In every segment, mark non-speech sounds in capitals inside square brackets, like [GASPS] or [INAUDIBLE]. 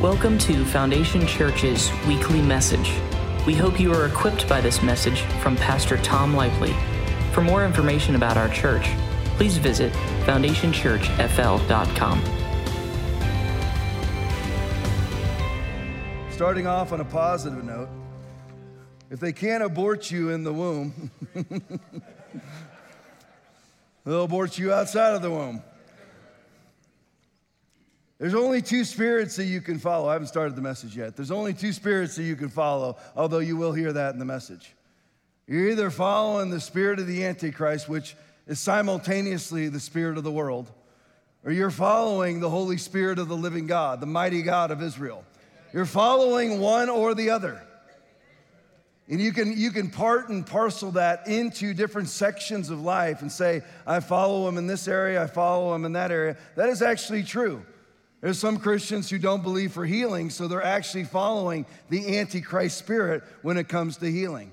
Welcome to Foundation Church's weekly message. We hope you are equipped by this message from Pastor Tom Lively. For more information about our church, please visit foundationchurchfl.com. Starting off on a positive note, if they can't abort you in the womb, [LAUGHS] they'll abort you outside of the womb. There's only two spirits that you can follow. I haven't started the message yet. There's only two spirits that you can follow, although you will hear that in the message. You're either following the spirit of the Antichrist, which is simultaneously the spirit of the world, or you're following the Holy Spirit of the living God, the mighty God of Israel. You're following one or the other. And you can, you can part and parcel that into different sections of life and say, I follow him in this area, I follow him in that area. That is actually true. There's some Christians who don't believe for healing, so they're actually following the Antichrist spirit when it comes to healing.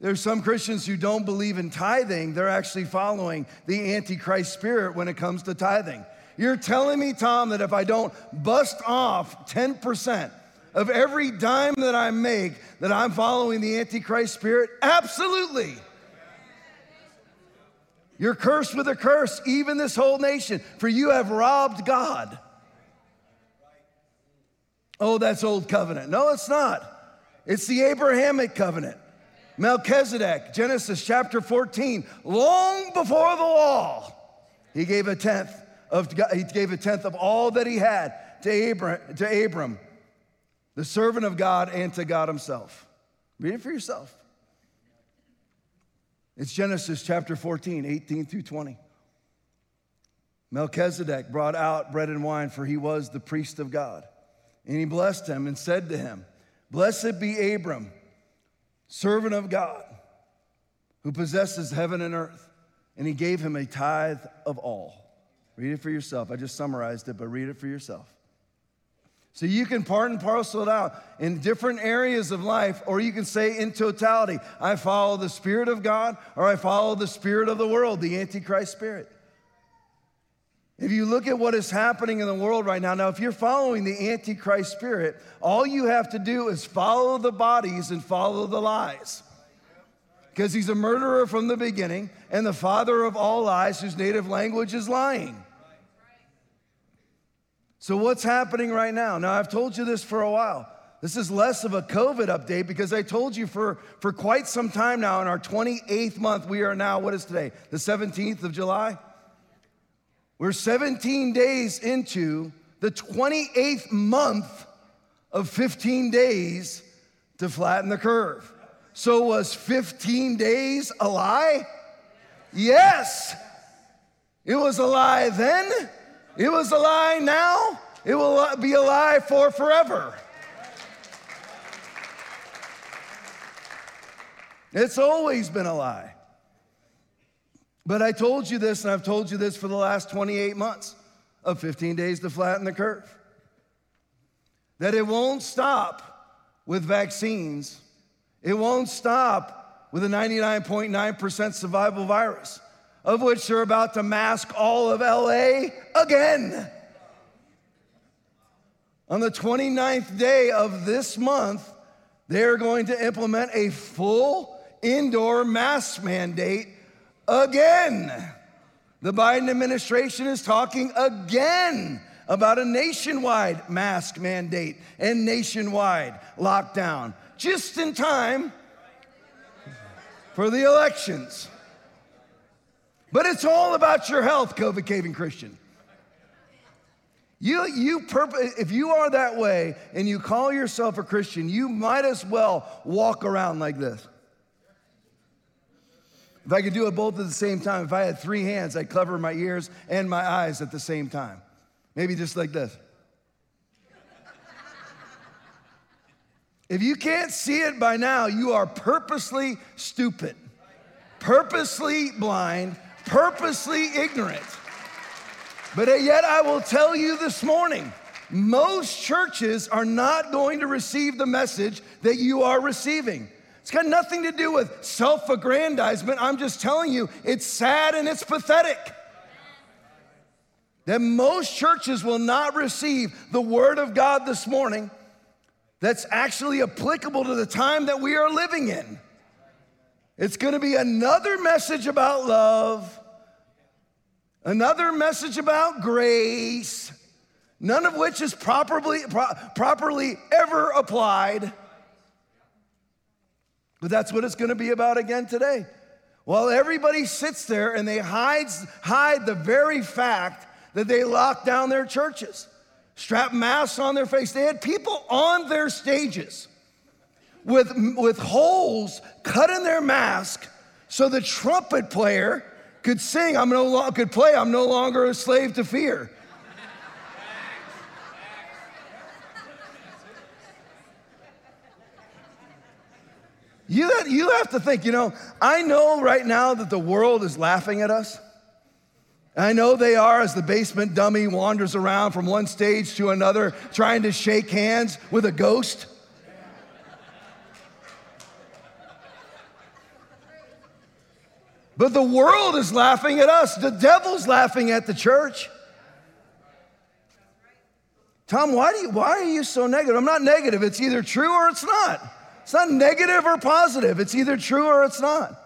There's some Christians who don't believe in tithing, they're actually following the Antichrist spirit when it comes to tithing. You're telling me, Tom, that if I don't bust off 10% of every dime that I make, that I'm following the Antichrist spirit? Absolutely. You're cursed with a curse, even this whole nation, for you have robbed God. Oh, that's old covenant. No, it's not. It's the Abrahamic covenant. Melchizedek, Genesis chapter 14, long before the law, he gave a tenth of he gave a tenth of all that he had to Abram, to Abram, the servant of God, and to God Himself. Read it for yourself. It's Genesis chapter 14, 18 through 20. Melchizedek brought out bread and wine, for he was the priest of God. And he blessed him and said to him, Blessed be Abram, servant of God, who possesses heaven and earth. And he gave him a tithe of all. Read it for yourself. I just summarized it, but read it for yourself. So you can part and parcel it out in different areas of life, or you can say in totality, I follow the Spirit of God, or I follow the Spirit of the world, the Antichrist spirit. If you look at what is happening in the world right now, now, if you're following the Antichrist spirit, all you have to do is follow the bodies and follow the lies. Because he's a murderer from the beginning and the father of all lies, whose native language is lying. So, what's happening right now? Now, I've told you this for a while. This is less of a COVID update because I told you for, for quite some time now, in our 28th month, we are now, what is today? The 17th of July? We're 17 days into the 28th month of 15 days to flatten the curve. So, was 15 days a lie? Yes. It was a lie then, it was a lie now, it will be a lie for forever. It's always been a lie. But I told you this, and I've told you this for the last 28 months of 15 days to flatten the curve. That it won't stop with vaccines, it won't stop with a 99.9% survival virus, of which they're about to mask all of LA again. On the 29th day of this month, they're going to implement a full indoor mask mandate again. The Biden administration is talking again about a nationwide mask mandate and nationwide lockdown, just in time for the elections. But it's all about your health, COVID caving Christian. You, you purpose, if you are that way and you call yourself a Christian, you might as well walk around like this. If I could do it both at the same time, if I had three hands, I'd cover my ears and my eyes at the same time. Maybe just like this. if you can't see it by now, you are purposely stupid, purposely blind, purposely ignorant. But yet, I will tell you this morning most churches are not going to receive the message that you are receiving. It's got nothing to do with self aggrandizement. I'm just telling you, it's sad and it's pathetic. that most churches will not receive the word of God this morning that's actually applicable to the time that we are living in. It's to be another message about love, another message about grace, none of which is properly, pro- properly ever applied. But that's what it's going to be about again today. While everybody sits there and they hides, hide the very fact that they locked down their churches, strapped masks on their face. They had people on their stages with, with holes cut in their mask so the trumpet player could sing, I'm no lo- could play, I'm no longer a slave to fear. You, you have to think, you know, I know right now that the world is laughing at us. I know they are as the basement dummy wanders around from one stage to another trying to shake hands with a ghost. But the world is laughing at us. The devil's laughing at the church. Tom, why, do you, why are you so negative? I'm not negative. It's either true or it's not. It's not negative or positive. It's either true or it's not.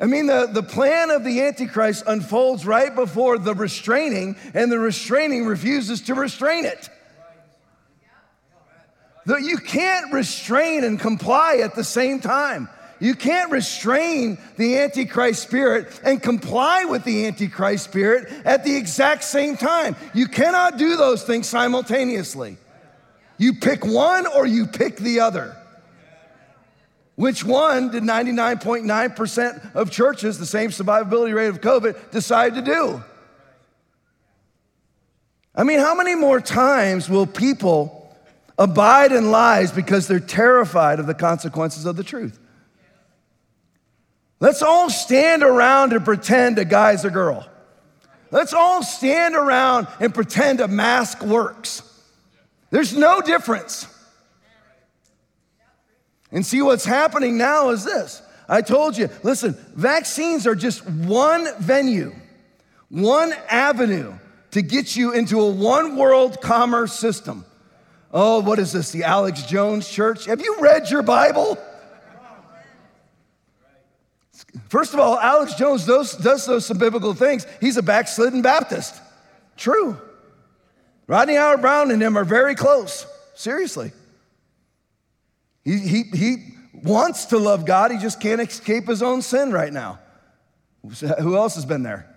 I mean, the, the plan of the Antichrist unfolds right before the restraining, and the restraining refuses to restrain it. You can't restrain and comply at the same time. You can't restrain the Antichrist spirit and comply with the Antichrist spirit at the exact same time. You cannot do those things simultaneously. You pick one or you pick the other. Which one did 99.9% of churches, the same survivability rate of COVID, decide to do? I mean, how many more times will people abide in lies because they're terrified of the consequences of the truth. Let's all stand around and pretend a guy's a girl. Let's all stand around and pretend a mask works. There's no difference. And see what's happening now is this. I told you, listen, vaccines are just one venue, one avenue to get you into a one world commerce system. Oh, what is this? The Alex Jones Church? Have you read your Bible? First of all, Alex Jones does, does those some biblical things. He's a backslidden Baptist. True. Rodney Howard-Browne and him are very close. Seriously. He, he, he wants to love God, he just can't escape his own sin right now. Who else has been there?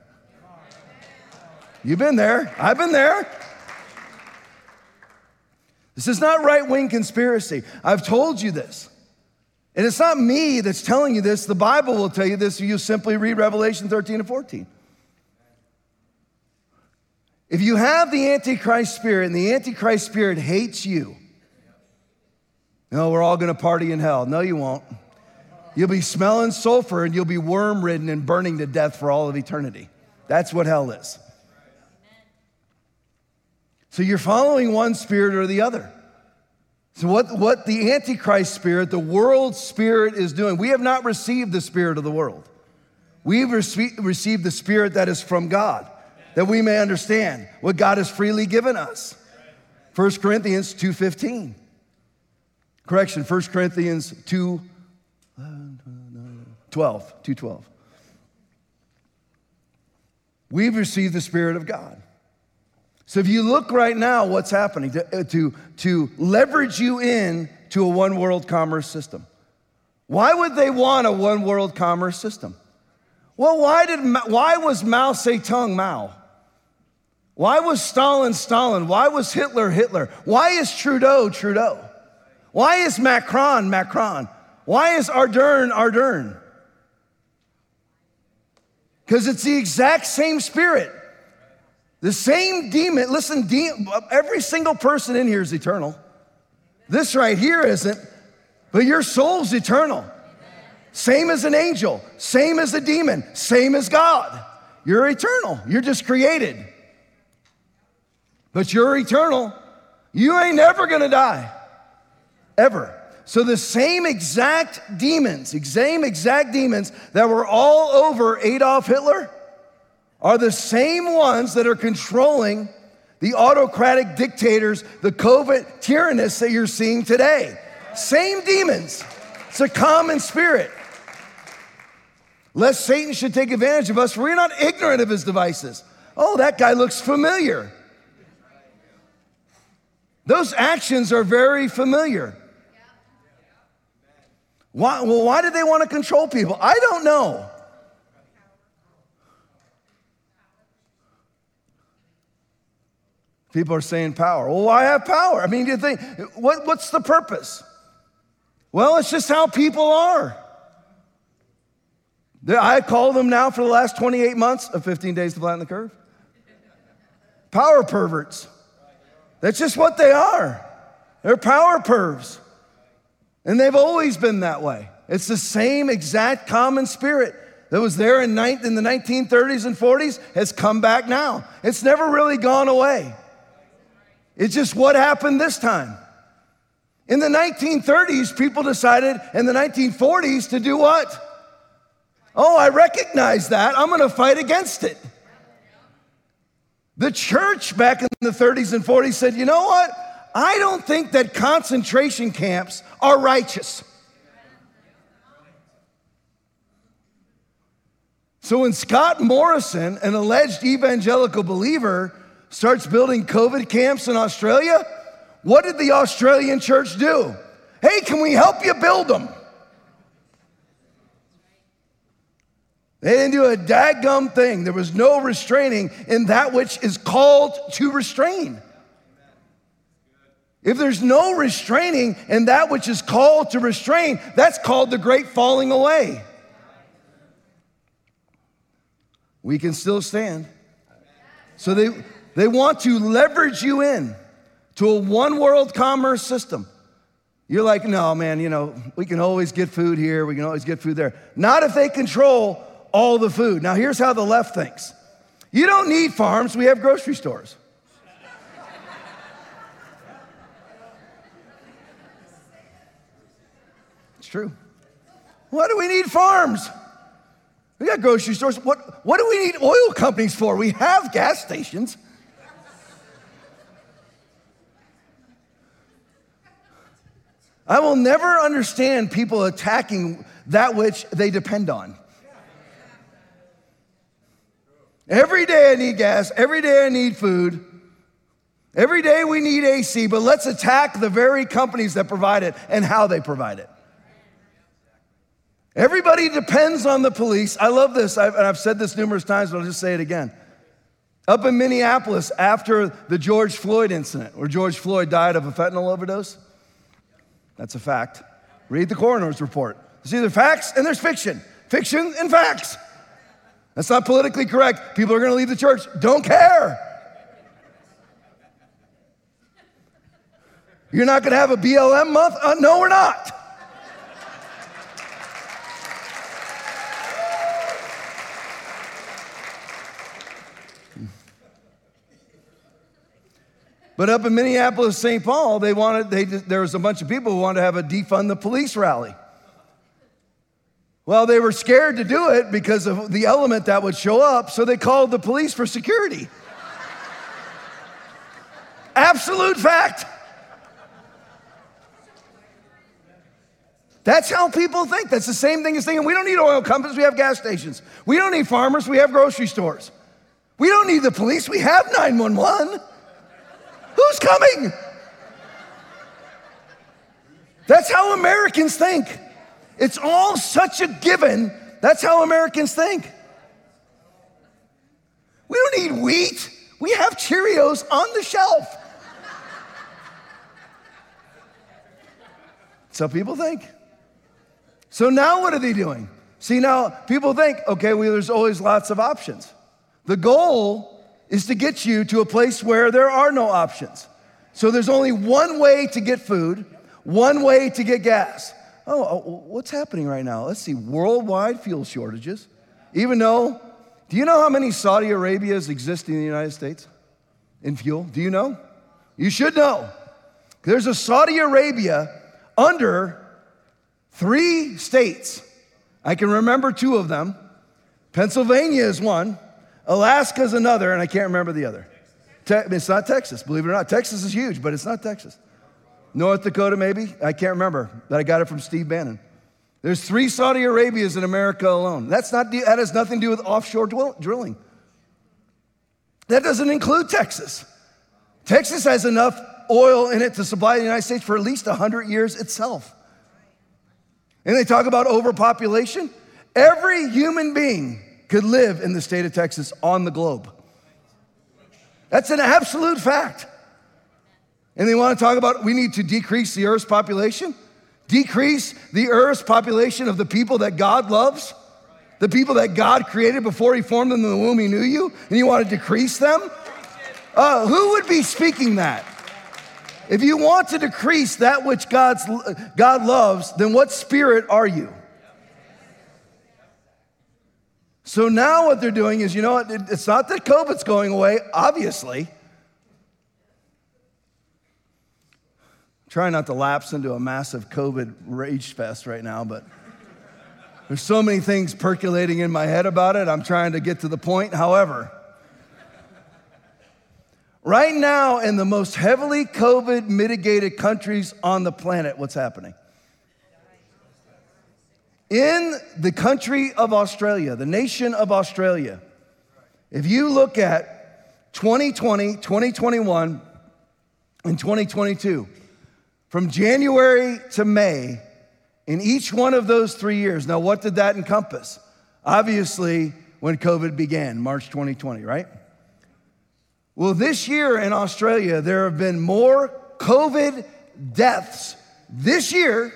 You've been there. I've been there. This is not right wing conspiracy. I've told you this. And it's not me that's telling you this. The Bible will tell you this if you simply read Revelation 13 and 14. If you have the Antichrist spirit and the Antichrist spirit hates you, no, we're all gonna party in hell. No, you won't. You'll be smelling sulfur and you'll be worm ridden and burning to death for all of eternity. That's what hell is. So you're following one spirit or the other. So, what, what the Antichrist spirit, the world spirit, is doing, we have not received the spirit of the world. We've received the spirit that is from God, that we may understand what God has freely given us. 1 Corinthians 2.15. Correction, 1 Corinthians 2, 12, 2.12. We've received the Spirit of God. So if you look right now, what's happening to, uh, to, to leverage you in to a one world commerce system. Why would they want a one world commerce system? Well, why, did, why was Mao Zedong Mao? Why was Stalin Stalin? Why was Hitler Hitler? Why is Trudeau Trudeau? Why is Macron Macron? Why is Ardern Ardern? Because it's the exact same spirit. The same demon, listen, de- every single person in here is eternal. This right here isn't, but your soul's eternal. Same as an angel, same as a demon, same as God. You're eternal. You're just created. But you're eternal. You ain't never gonna die. Ever. So the same exact demons, same exact demons that were all over Adolf Hitler are the same ones that are controlling the autocratic dictators, the COVID tyrannists that you're seeing today. Same demons. It's a common spirit. Lest Satan should take advantage of us, for we're not ignorant of his devices. Oh, that guy looks familiar. Those actions are very familiar. Why, well, why did they want to control people? I don't know. People are saying power. Well, why have power? I mean, do you think, what, what's the purpose? Well, it's just how people are. I call them now for the last 28 months of 15 days to flatten the curve. Power perverts. That's just what they are. They're power pervs. And they've always been that way. It's the same exact common spirit that was there in, in the 1930s and 40s has come back now. It's never really gone away. It's just what happened this time. In the 1930s, people decided in the 1940s to do what? Oh, I recognize that. I'm going to fight against it. The church back in the 30s and 40s said, you know what? I don't think that concentration camps are righteous. So when Scott Morrison, an alleged evangelical believer, starts building COVID camps in Australia, what did the Australian church do? Hey, can we help you build them? They didn't do a daggum thing. There was no restraining in that which is called to restrain. If there's no restraining in that which is called to restrain, that's called the great falling away. We can still stand. So they, they want to leverage you in to a one world commerce system. You're like, no, man, you know, we can always get food here, we can always get food there. Not if they control all the food. Now, here's how the left thinks you don't need farms, we have grocery stores. It's true. Why do we need farms? We got grocery stores. What, what do we need oil companies for? We have gas stations. I will never understand people attacking that which they depend on. Every day I need gas, every day I need food. Every day we need AC, but let's attack the very companies that provide it and how they provide it. Everybody depends on the police. I love this, I've, and I've said this numerous times, but I'll just say it again. Up in Minneapolis, after the George Floyd incident, where George Floyd died of a fentanyl overdose, that's a fact. Read the coroner's report. There's either facts and there's fiction. Fiction and facts. That's not politically correct. People are going to leave the church. Don't care. You're not going to have a BLM month? Uh, no, we're not. But up in Minneapolis, St. Paul, they wanted, they, there was a bunch of people who wanted to have a defund the police rally. Well, they were scared to do it because of the element that would show up, so they called the police for security. Absolute fact. That's how people think. That's the same thing as thinking we don't need oil companies, we have gas stations. We don't need farmers, we have grocery stores. We don't need the police, we have 911. Who's coming? That's how Americans think. It's all such a given. That's how Americans think. We don't need wheat. We have Cheerios on the shelf. So people think. So now what are they doing? See, now people think, okay, well, there's always lots of options. The goal is to get you to a place where there are no options. So there's only one way to get food, one way to get gas. Oh, oh, what's happening right now? Let's see, worldwide fuel shortages. Even though, do you know how many Saudi Arabias exist in the United States in fuel? Do you know? You should know. There's a Saudi Arabia under three states. I can remember two of them. Pennsylvania is one, Alaska's another, and I can't remember the other. Te- it's not Texas, believe it or not. Texas is huge, but it's not Texas. North Dakota, maybe? I can't remember. But I got it from Steve Bannon. There's three Saudi Arabias in America alone. That's not, that has nothing to do with offshore drilling. That doesn't include Texas. Texas has enough oil in it to supply the United States for at least 100 years itself. And they talk about overpopulation. Every human being could live in the state of Texas on the globe. That's an absolute fact. And they want to talk about we need to decrease the earth's population, decrease the earth's population of the people that God loves, the people that God created before He formed them in the womb, He knew you, and you want to decrease them? Uh, who would be speaking that? If you want to decrease that which God's, God loves, then what spirit are you? So now what they're doing is, you know what? It's not that COVID's going away, obviously. Trying not to lapse into a massive COVID rage fest right now, but there's so many things percolating in my head about it. I'm trying to get to the point. However, Right now, in the most heavily COVID mitigated countries on the planet, what's happening? In the country of Australia, the nation of Australia, if you look at 2020, 2021, and 2022, from January to May, in each one of those three years, now what did that encompass? Obviously, when COVID began, March 2020, right? Well, this year in Australia, there have been more COVID deaths this year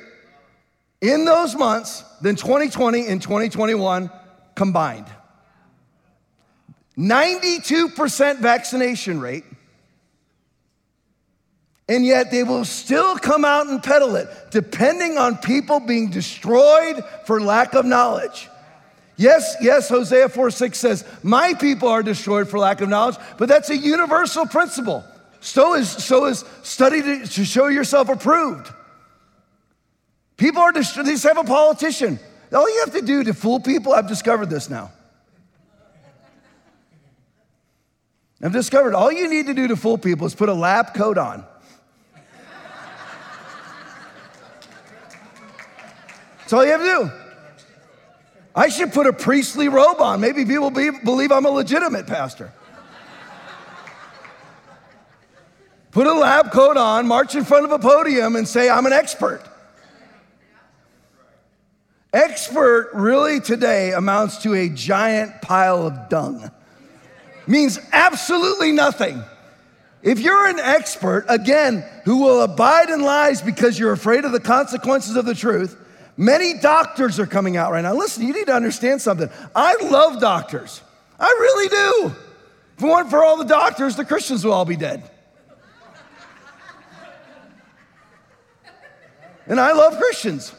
in those months than 2020 and 2021 combined. 92% vaccination rate, and yet they will still come out and peddle it, depending on people being destroyed for lack of knowledge. Yes, yes, Hosea 4 6 says, My people are destroyed for lack of knowledge, but that's a universal principle. So is, so is study to, to show yourself approved. People are destroyed. They just have a politician. All you have to do to fool people, I've discovered this now. I've discovered all you need to do to fool people is put a lab coat on. That's all you have to do. I should put a priestly robe on. Maybe people be, believe I'm a legitimate pastor. Put a lab coat on, march in front of a podium, and say, I'm an expert. Expert really today amounts to a giant pile of dung. Means absolutely nothing. If you're an expert, again, who will abide in lies because you're afraid of the consequences of the truth, Many doctors are coming out right now. Listen, you need to understand something. I love doctors. I really do. If it weren't for all the doctors, the Christians would all be dead. And I love Christians.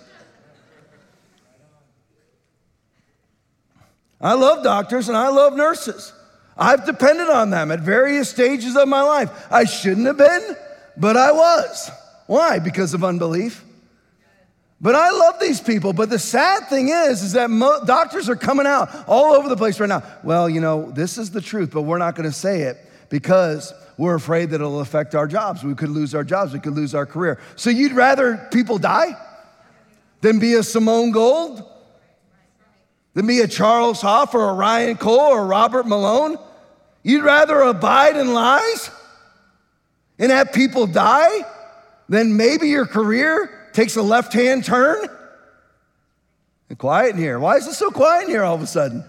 I love doctors and I love nurses. I've depended on them at various stages of my life. I shouldn't have been, but I was. Why? Because of unbelief. But I love these people. But the sad thing is, is that mo- doctors are coming out all over the place right now. Well, you know, this is the truth, but we're not going to say it because we're afraid that it'll affect our jobs. We could lose our jobs. We could lose our career. So you'd rather people die than be a Simone Gold, than be a Charles Hoffe or a Ryan Cole or Robert Malone. You'd rather abide in lies and have people die than maybe your career takes a left hand turn. And quiet in here. Why is it so quiet in here all of a sudden?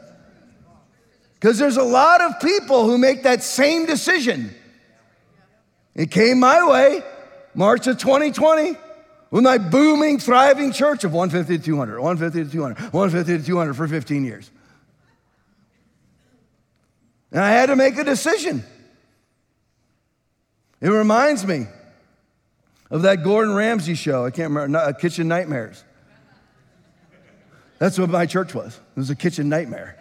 Because there's a lot of people who make that same decision. It came my way, March of 2020, with my booming, thriving church of 150 to 200, 150 to 200, 150 to 200 for 15 years. And I had to make a decision. It reminds me of that Gordon Ramsay show. I can't remember, uh, Kitchen Nightmares. That's what my church was. It was a kitchen nightmare.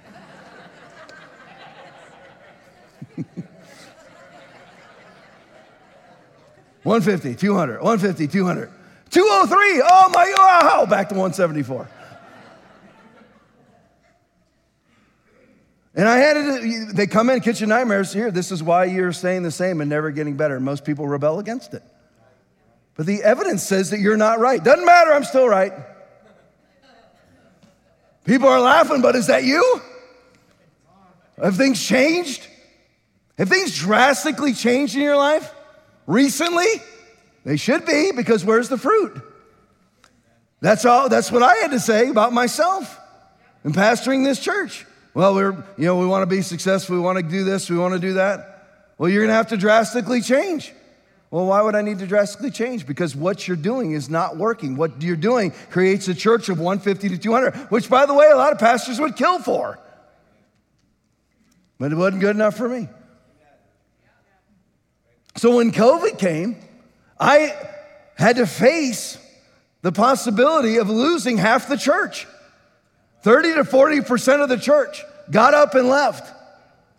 [LAUGHS] One fifty, two hundred, one fifty, two hundred, two oh three. Oh my! Wow! Back to one seventy four. And I had it, they come in, kitchen nightmares. Here, this is why you're staying the same and never getting better. Most people rebel against it. But the evidence says that you're not right. Doesn't matter, I'm still right. People are laughing, but is that you? Have things changed? Have things drastically changed in your life recently? They should be because where's the fruit? That's all that's what I had to say about myself and pastoring this church. Well, we're, you know, we want to be successful, we want to do this, we want to do that. Well, you're to have to drastically change. Well, why would I need to drastically change? Because what you're doing is not working. What you're doing creates a church of 150 to 200, which, by the way, a lot of pastors would kill for. But it wasn't good enough for me. So when COVID came, I had to face the possibility of losing half the church. 30 to 40% of the church got up and left.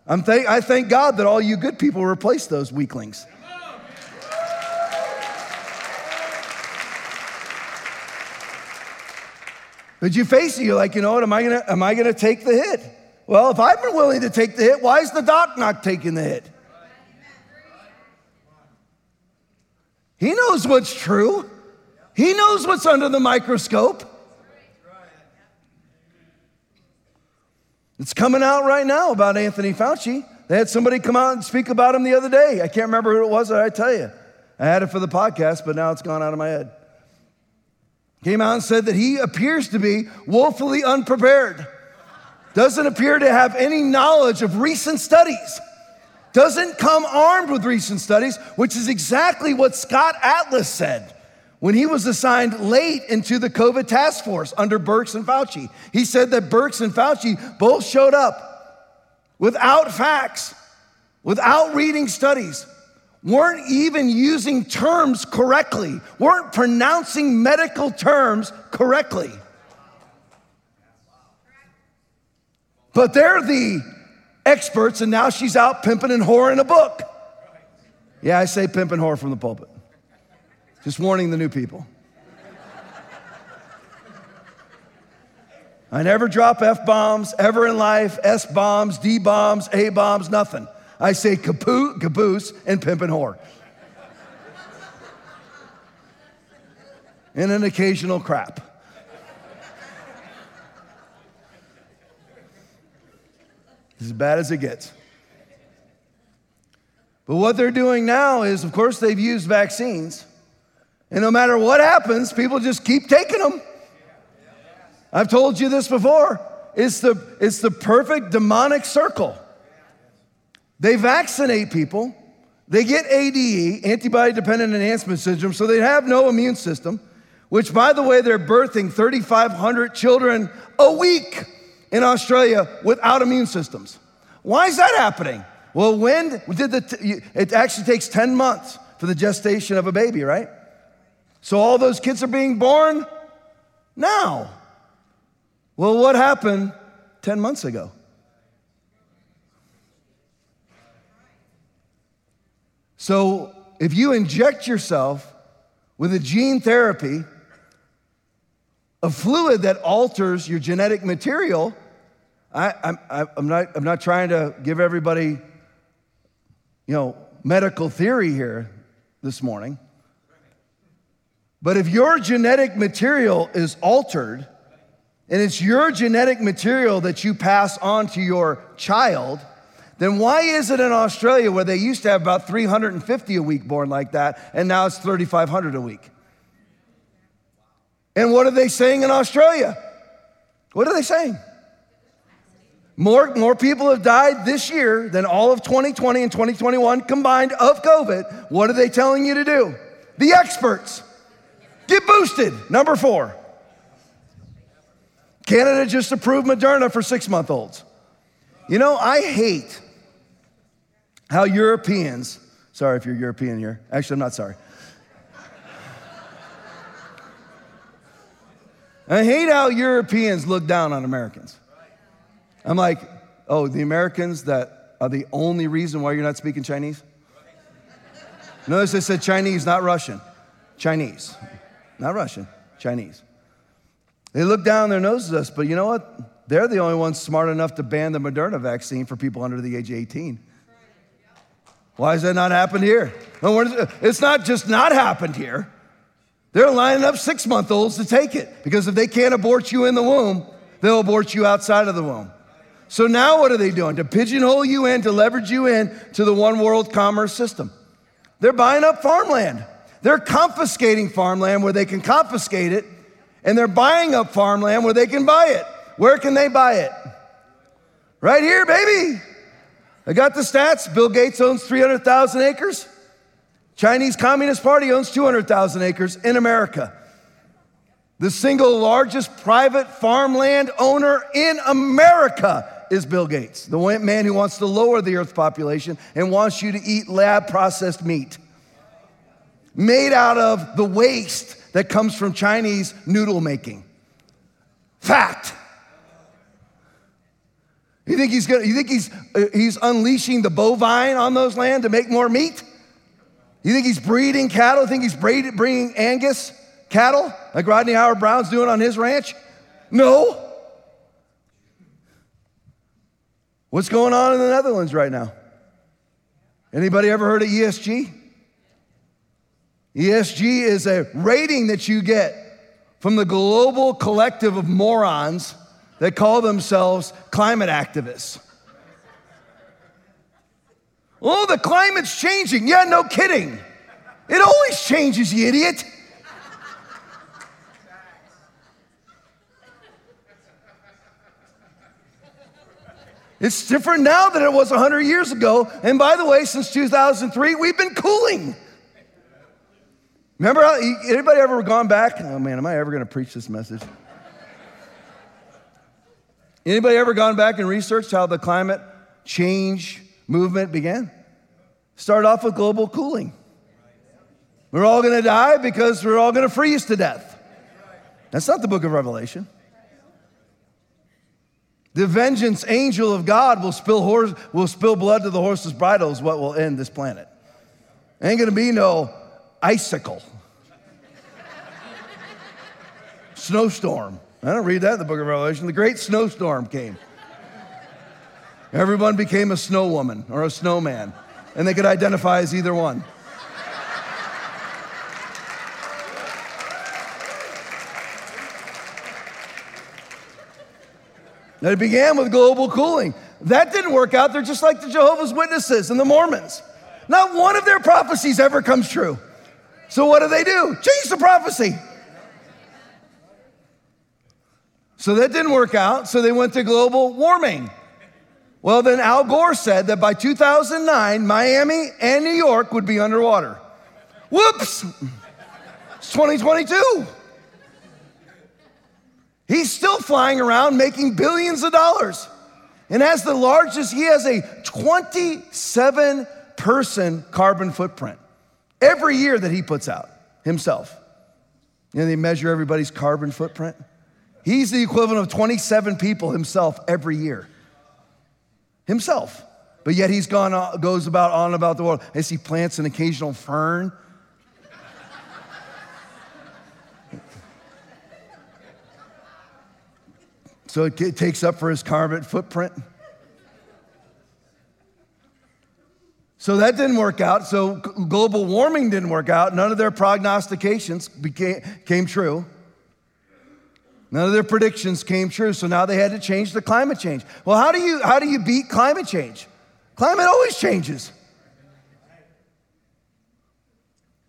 I'm th- I thank God that all you good people replaced those weaklings. But you face it, you're like, you know what, am I gonna, am I gonna take the hit? Well, if I've been willing to take the hit, why is the doc not taking the hit? He knows what's true. He knows what's under the microscope. It's coming out right now about Anthony Fauci. They had somebody come out and speak about him the other day. I can't remember who it was, I tell you. I had it for the podcast, but now it's gone out of my head. Came out and said that he appears to be woefully unprepared, doesn't appear to have any knowledge of recent studies, doesn't come armed with recent studies, which is exactly what Scott Atlas said when he was assigned late into the COVID task force under Birx and Fauci. He said that Birx and Fauci both showed up without facts, without reading studies, weren't even using terms correctly, weren't pronouncing medical terms correctly. But they're the experts, and now she's out pimping and whoring a book. Yeah, I say pimp and whore from the pulpit. Just warning the new people. I never drop F bombs ever in life, S bombs, D bombs, A bombs, nothing. I say kapoo, caboose, and pimp and whore. and an occasional crap. It's as bad as it gets. But what they're doing now is, of course, they've used vaccines. And no matter what happens, people just keep taking them. I've told you this before. It's the, it's the perfect demonic circle. They vaccinate people, they get ADE, antibody dependent enhancement syndrome, so they have no immune system, which, by the way, they're birthing 3,500 children a week in Australia without immune systems. Why is that happening? Well, when did the, it actually takes 10 months for the gestation of a baby, right? So all those kids are being born now. Well, what happened 10 months ago? So if you inject yourself with a gene therapy, a fluid that alters your genetic material, I, am I'm, not, I'm not trying to give everybody, you know, medical theory here this morning. But if your genetic material is altered, and it's your genetic material that you pass on to your child, then why is it in Australia where they used to have about 350 a week born like that, and now it's 3,500 a week? And what are they saying in Australia? What are they saying? More, more people have died this year than all of 2020 and 2021 combined of COVID. What are they telling you to do? The experts. Get boosted. Number four. Canada just approved Moderna for six month olds. You know, I hate how Europeans, sorry if you're European here, actually, I'm not sorry. I hate how Europeans look down on Americans. I'm like, oh, the Americans that are the only reason why you're not speaking Chinese? Notice I said Chinese, not Russian. Chinese. Not Russian, Chinese. They look down their noses at us, but you know what? they're the only ones smart enough to ban the Moderna vaccine for people under the age of 18. Why has that not happened here? It's not just not happened here. They're lining up six month olds to take it because if they can't abort you in the womb, they'll abort you outside of the womb. So now what are they doing? To pigeonhole you in, to leverage you in to the one world commerce system. They're buying up farmland. They're confiscating farmland where they can confiscate it, and they're buying up farmland where they can buy it. Where can they buy it? Right here, baby. I got the stats. Bill Gates owns 300,000 acres. Chinese Communist Party owns 200,000 acres in America. The single largest private farmland owner in America is Bill Gates, the man who wants to lower the earth population and wants you to eat lab processed meat made out of the waste that comes from Chinese noodle making. Fact. You think he's gonna, you think he's, uh, he's unleashing the bovine on those land to make more meat? You think he's breeding cattle? You think he's breed, bringing Angus cattle like Rodney Howard-Browne's doing on his ranch? No. What's going on in the Netherlands right now? Anybody ever heard of ESG? ESG is a rating that you get from the global collective of morons that call themselves climate activists. Oh, the climate's changing. Yeah, no kidding. It always changes, you idiot. It's different now than it was 100 years ago. And by the way, since 2003, we've been cooling. Remember, how, anybody ever gone back? Oh man, am I ever going to preach this message? Anybody ever gone back and researched how the climate change movement began? Started off with global cooling. We're all going to die because we're all going to freeze to death. That's not the book of Revelation. The vengeance angel of God will spill, horse, will spill blood to the horse's bridle, is what will end this planet. Ain't gonna be no icicle, snowstorm. I don't read that in the book of Revelation. The great snowstorm came. Everyone became a snow woman or a snowman, and they could identify as either one. And it began with global cooling. That didn't work out. They're just like the Jehovah's Witnesses and the Mormons. Not one of their prophecies ever comes true. So what do they do? Change the prophecy. So that didn't work out. So they went to global warming. Well, then Al Gore said that by 2009, Miami and New York would be underwater. Whoops! It's 2022. He's still flying around making billions of dollars and has the largest, he has a 27 person carbon footprint every year that he puts out himself. You know, they measure everybody's carbon footprint. He's the equivalent of 27 people himself every year. Himself. But yet he's gone on, goes about on about the world as he plants an occasional fern So it takes up for his carbon footprint. So that didn't work out. So global warming didn't work out. None of their prognostications became, came true. None of their predictions came true. So now they had to change the climate change. Well, how do you, how do you beat climate change? Climate always changes.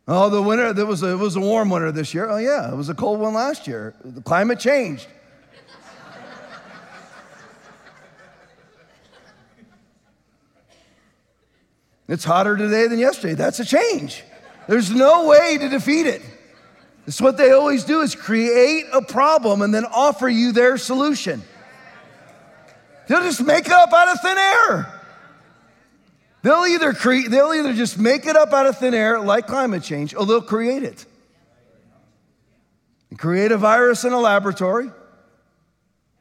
Oh, the winter, there was a, it was a warm winter this year. Oh, yeah, it was a cold one last year. The climate changed. It's hotter today than yesterday. That's a change. There's no way to defeat it. It's what they always do is create a problem and then offer you their solution. They'll just make it up out of thin air. They'll either create, they'll either just make it up out of thin air like climate change, or they'll create it. And create a virus in a laboratory,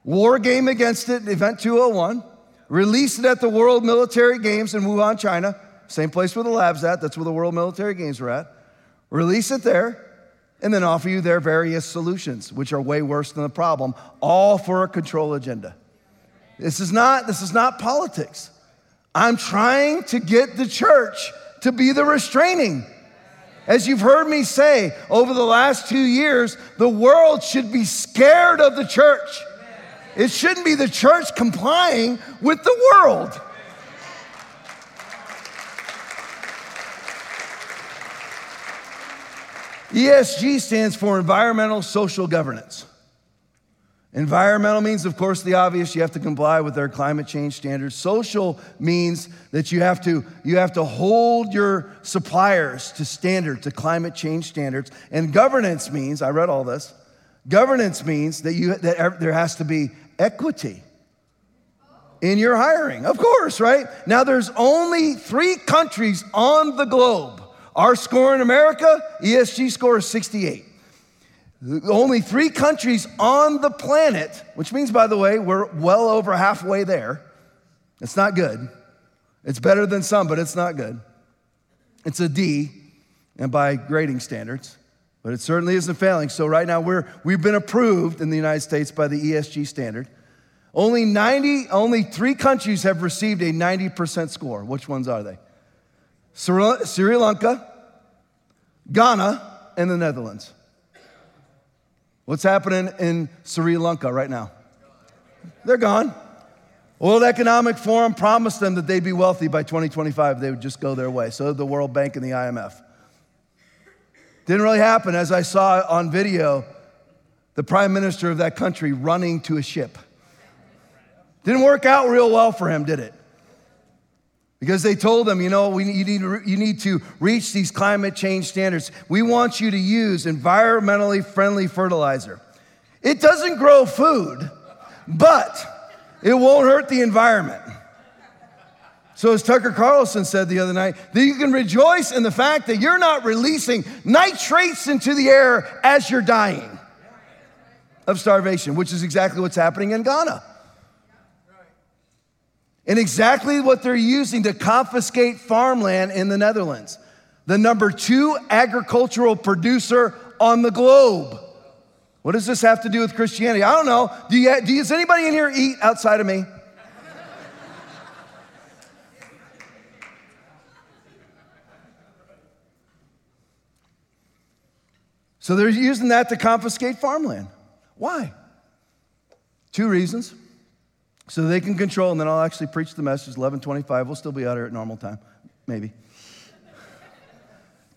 war game against it, Event 201, release it at the World Military Games in Wuhan, China, same place where the lab's at, that's where the World Military Games are at. Release it there, and then offer you their various solutions, which are way worse than the problem, all for a control agenda. This is not, this is not politics. I'm trying to get the church to be the restraining. As you've heard me say over the last two years, the world should be scared of the church. It shouldn't be the church complying with the world. ESG stands for environmental social governance. Environmental means, of course, the obvious. You have to comply with their climate change standards. Social means that you have to, you have to hold your suppliers to standard, to climate change standards. And governance means, I read all this, governance means that, you, that there has to be equity in your hiring. Of course, right? Now, there's only three countries on the globe. Our score in America, ESG score is 68. Only three countries on the planet, which means, by the way, we're well over halfway there. It's not good. It's better than some, but it's not good. It's a D, and by grading standards, but it certainly isn't failing. So right now we're we've been approved in the United States by the ESG standard. Only 90, only three countries have received a 90% score. Which ones are they? Sri Lanka, Ghana, and the Netherlands. What's happening in Sri Lanka right now? They're gone. World Economic Forum promised them that they'd be wealthy by 2025. They would just go their way. So did the World Bank and the IMF. Didn't really happen, as I saw on video, the prime minister of that country running to a ship. Didn't work out real well for him, did it? Because they told them, you know, we, you, need, you need to reach these climate change standards. We want you to use environmentally friendly fertilizer. It doesn't grow food, but it won't hurt the environment. So, as Tucker Carlson said the other night, that you can rejoice in the fact that you're not releasing nitrates into the air as you're dying of starvation, which is exactly what's happening in Ghana and exactly what they're using to confiscate farmland in the Netherlands. The number two agricultural producer on the globe. What does this have to do with Christianity? I don't know. Do you, do, does anybody in here eat outside of me? So they're using that to confiscate farmland. Why? Two reasons so they can control, and then I'll actually preach the message, 1125. We'll still be out here at normal time, maybe.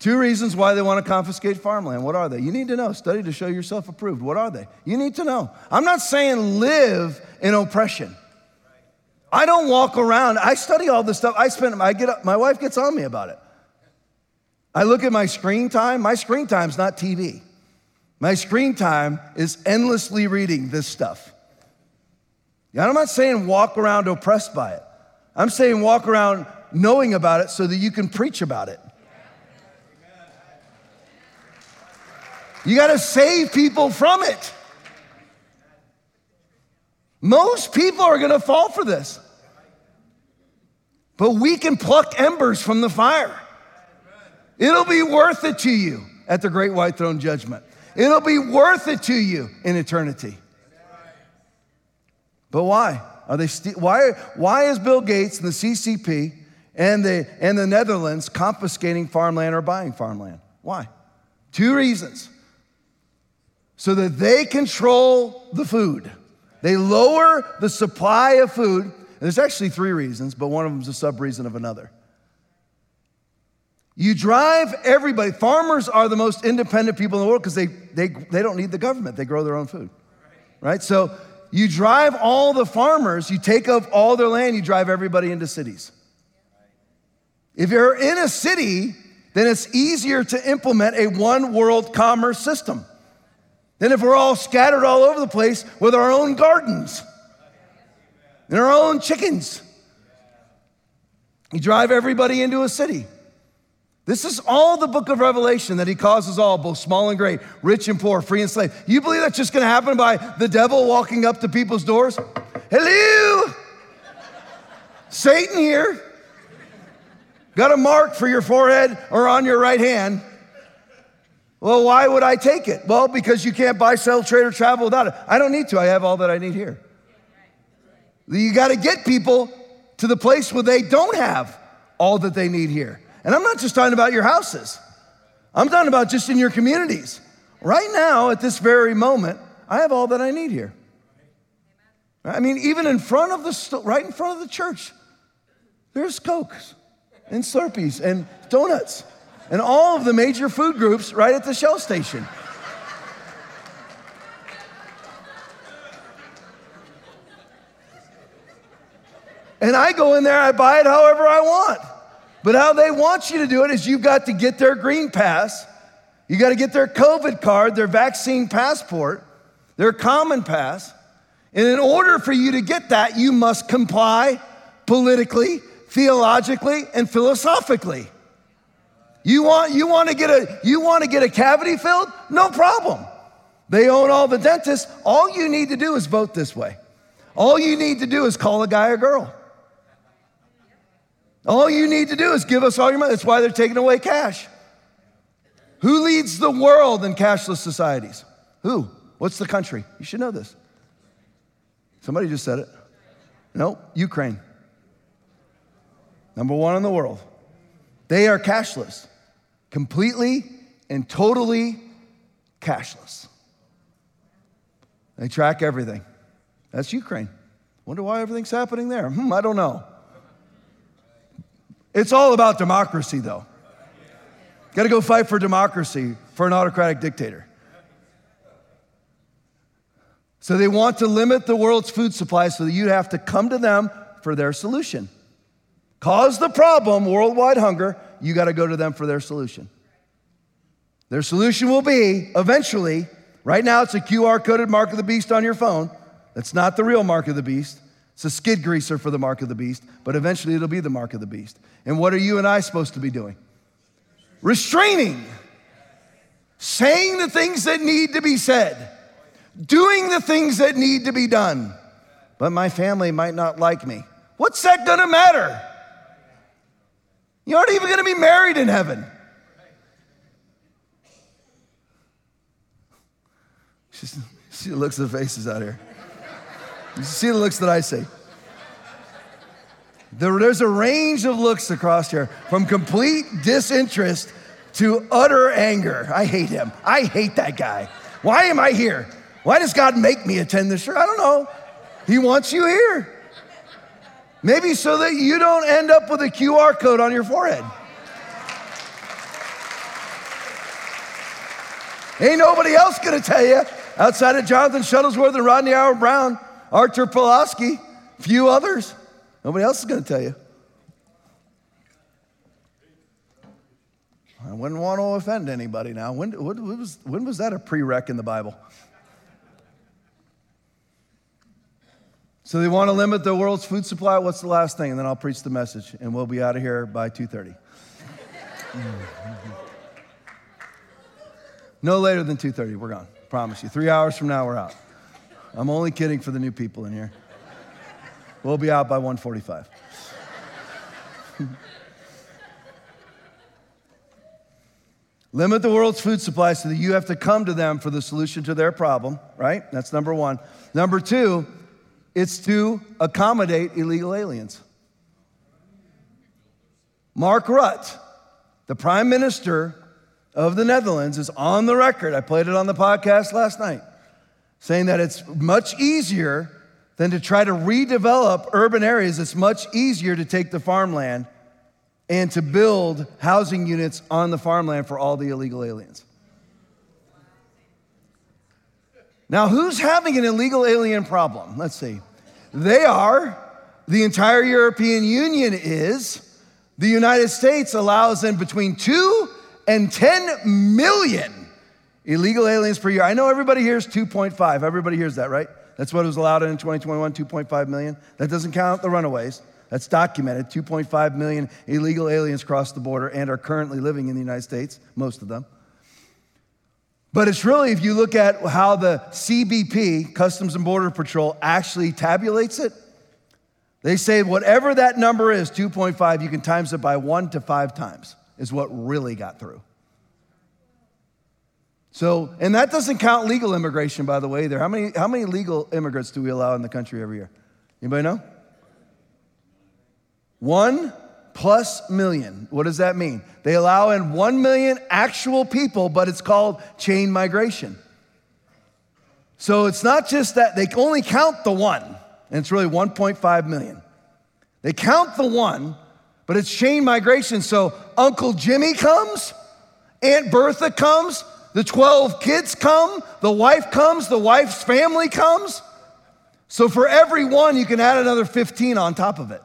Two reasons why they want to confiscate farmland. What are they? You need to know. Study to show yourself approved. What are they? You need to know. I'm not saying live in oppression. I don't walk around. I study all this stuff. I spend. I get up. My wife gets on me about it. I look at my screen time. My screen time's not TV. My screen time is endlessly reading this stuff. I'm not saying walk around oppressed by it. I'm saying walk around knowing about it so that you can preach about it. You got to save people from it. Most people are going to fall for this. But we can pluck embers from the fire. It'll be worth it to you at the great white throne judgment. It'll be worth it to you in eternity. But why? Are they st- why, why is Bill Gates and the CCP and the, and the Netherlands confiscating farmland or buying farmland? Why? Two reasons. So that they control the food. They lower the supply of food. And there's actually three reasons, but one of them is a sub reason of another. You drive everybody, farmers are the most independent people in the world because they, they, they don't need the government, they grow their own food. Right? So you drive all the farmers, you take up all their land, you drive everybody into cities. If you're in a city, then it's easier to implement a one world commerce system than if we're all scattered all over the place with our own gardens and our own chickens. You drive everybody into a city. This is all the book of Revelation that he causes all, both small and great, rich and poor, free and slave. You believe that's just gonna happen by the devil walking up to people's doors? Hello? Satan here. Got a mark for your forehead or on your right hand. Well, why would I take it? Well, because you can't buy, sell, trade, or travel without it. I don't need to. I have all that I need here. You got to get people to the place where they don't have all that they need here. And I'm not just talking about your houses, I'm talking about just in your communities. Right now, at this very moment, I have all that I need here. I mean, even in front of the, right in front of the church, there's Cokes and Slurpees and donuts and all of the major food groups right at the Shell station. And I go in there, I buy it however I want. But how they want you to do it is you've got to get their green pass, you got to get their COVID card, their vaccine passport, their common pass. And in order for you to get that, you must comply politically, theologically, and philosophically. You want, you want to get a you want to get a cavity filled? No problem. They own all the dentists. All you need to do is vote this way. All you need to do is call a guy or girl. All you need to do is give us all your money. That's why they're taking away cash. Who leads the world in cashless societies? Who? What's the country? You should know this. Somebody just said it. No, Ukraine. Number one in the world. They are cashless, completely and totally cashless. They track everything. That's Ukraine. Wonder why everything's happening there. Hmm, I don't know. It's all about democracy, though. Got to go fight for democracy for an autocratic dictator. So they want to limit the world's food supply so that you have to come to them for their solution. Cause the problem, worldwide hunger, you got to go to them for their solution. Their solution will be eventually, right now it's a QR coded mark of the beast on your phone. That's not the real mark of the beast. It's a skid greaser for the mark of the beast, but eventually it'll be the mark of the beast. And what are you and I supposed to be doing? Restraining, saying the things that need to be said, doing the things that need to be done. But my family might not like me. What's that gonna matter? You aren't even gonna be married in heaven. [LAUGHS] She looks of the faces out here. See the looks that I see. There's a range of looks across here from complete disinterest to utter anger. I hate him. I hate that guy. Why am I here? Why does God make me attend this church? I don't know. He wants you here. Maybe so that you don't end up with a QR code on your forehead. Ain't nobody else gonna tell you outside of Jonathan Shuttlesworth and Rodney Howard-Browne, Artur Pawlowski, few others. Nobody else is going to tell you. I wouldn't want to offend anybody now. When, when, was, when was that a prereq in the Bible? So they want to limit the world's food supply. What's the last thing? And then I'll preach the message, and we'll be out of here by 2:30. [LAUGHS] no later than 2:30. We're gone. Promise you. Three hours from now, we're out. I'm only kidding for the new people in here. We'll be out by 145. [LAUGHS] Limit the world's food supply so that you have to come to them for the solution to their problem, right? That's number one. Number two, it's to accommodate illegal aliens. Mark Rutte, the prime minister of the Netherlands, is on the record. I played it on the podcast last night, saying that it's much easier than to try to redevelop urban areas. It's much easier to take the farmland and to build housing units on the farmland for all the illegal aliens. Now, who's having an illegal alien problem? Let's see. They are, the entire European Union is. The United States allows in between 2 and 10 million illegal aliens per year. I know everybody hears 2.5. Everybody hears that, right? That's what was allowed in 2021, 2.5 million. That doesn't count the runaways. That's documented. 2.5 million illegal aliens crossed the border and are currently living in the United States, most of them. But it's really, if you look at how the CBP, Customs and Border Patrol, actually tabulates it, they say whatever that number is, 2.5, you can times it by one to five times, is what really got through. So, and that doesn't count legal immigration, by the way, either. How many, how many legal immigrants do we allow in the country every year? Anybody know? One plus million. What does that mean? They allow in one million actual people, but it's called chain migration. So it's not just that they only count the one, and it's really 1.5 million. They count the one, but it's chain migration. So Uncle Jimmy comes, Aunt Bertha comes, the 12 kids come, the wife comes, the wife's family comes. So for every one, you can add another 15 on top of it.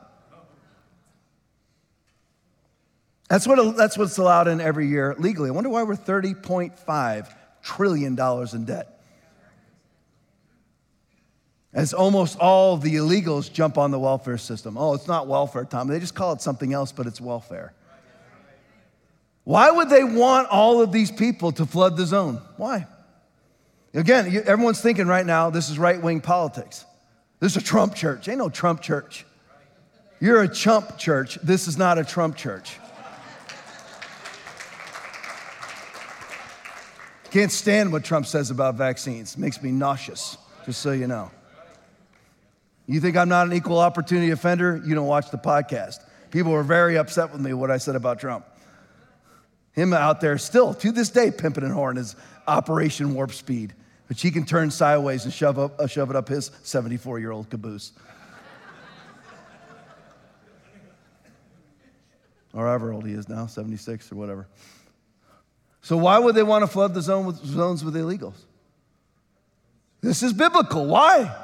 That's, what, that's what's allowed in every year legally. I wonder why we're $30.5 trillion in debt. As almost all the illegals jump on the welfare system. Oh, it's not welfare, Tom. They just call it something else, but it's welfare. Why would they want all of these people to flood the zone? Why? Again, everyone's thinking right now this is right wing politics. This is a Trump church. Ain't no Trump church. You're a chump church. This is not a Trump church. Can't stand what Trump says about vaccines. Makes me nauseous, just so you know. You think I'm not an equal opportunity offender? You don't watch the podcast. People were very upset with me what I said about Trump. Him out there still to this day pimping and horn is Operation Warp Speed, which he can turn sideways and shove, up, uh, shove it up his 74 year old caboose. [LAUGHS] or however old he is now, 76 or whatever. So, why would they want to flood the zone with, zones with illegals? This is biblical. Why?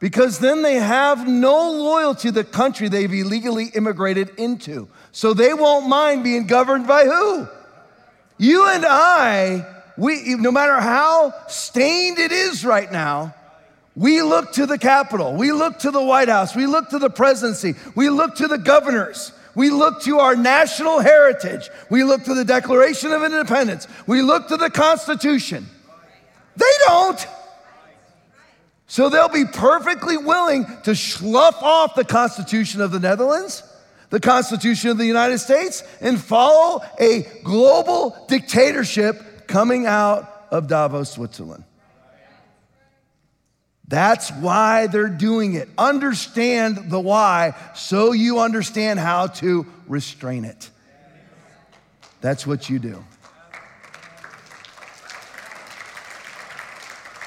Because then they have no loyalty to the country they've illegally immigrated into. So they won't mind being governed by who? You and I, we, no matter how stained it is right now, we look to the Capitol, we look to the White House, we look to the presidency, we look to the governors. We look to our national heritage. We look to the Declaration of Independence. We look to the Constitution. They don't. So they'll be perfectly willing to slough off the Constitution of the Netherlands, the Constitution of the United States, and follow a global dictatorship coming out of Davos, Switzerland. That's why they're doing it. Understand the why so you understand how to restrain it. That's what you do.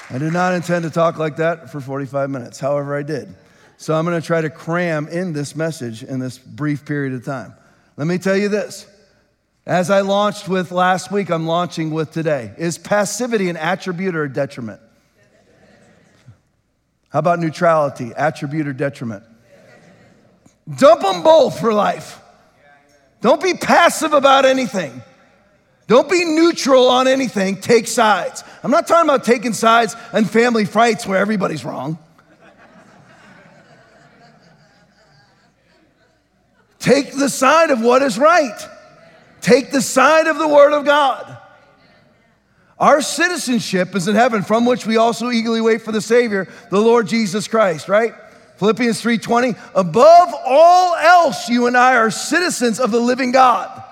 I did not intend to talk like that for 45 minutes. However, I did. So I'm going to try to cram in this message in this brief period of time. Let me tell you this. As I launched with last week, I'm launching with today. Is passivity an attribute or a detriment? How about neutrality, attribute or detriment? Dump them both for life. Don't be passive about anything. Don't be neutral on anything. Take sides. I'm not talking about taking sides in family fights where everybody's wrong. Take the side of what is right. Take the side of the Word of God. Our citizenship is in heaven, from which we also eagerly wait for the Savior, the Lord Jesus Christ, right? Philippians 3:20, above all else, you and I are citizens of the living God.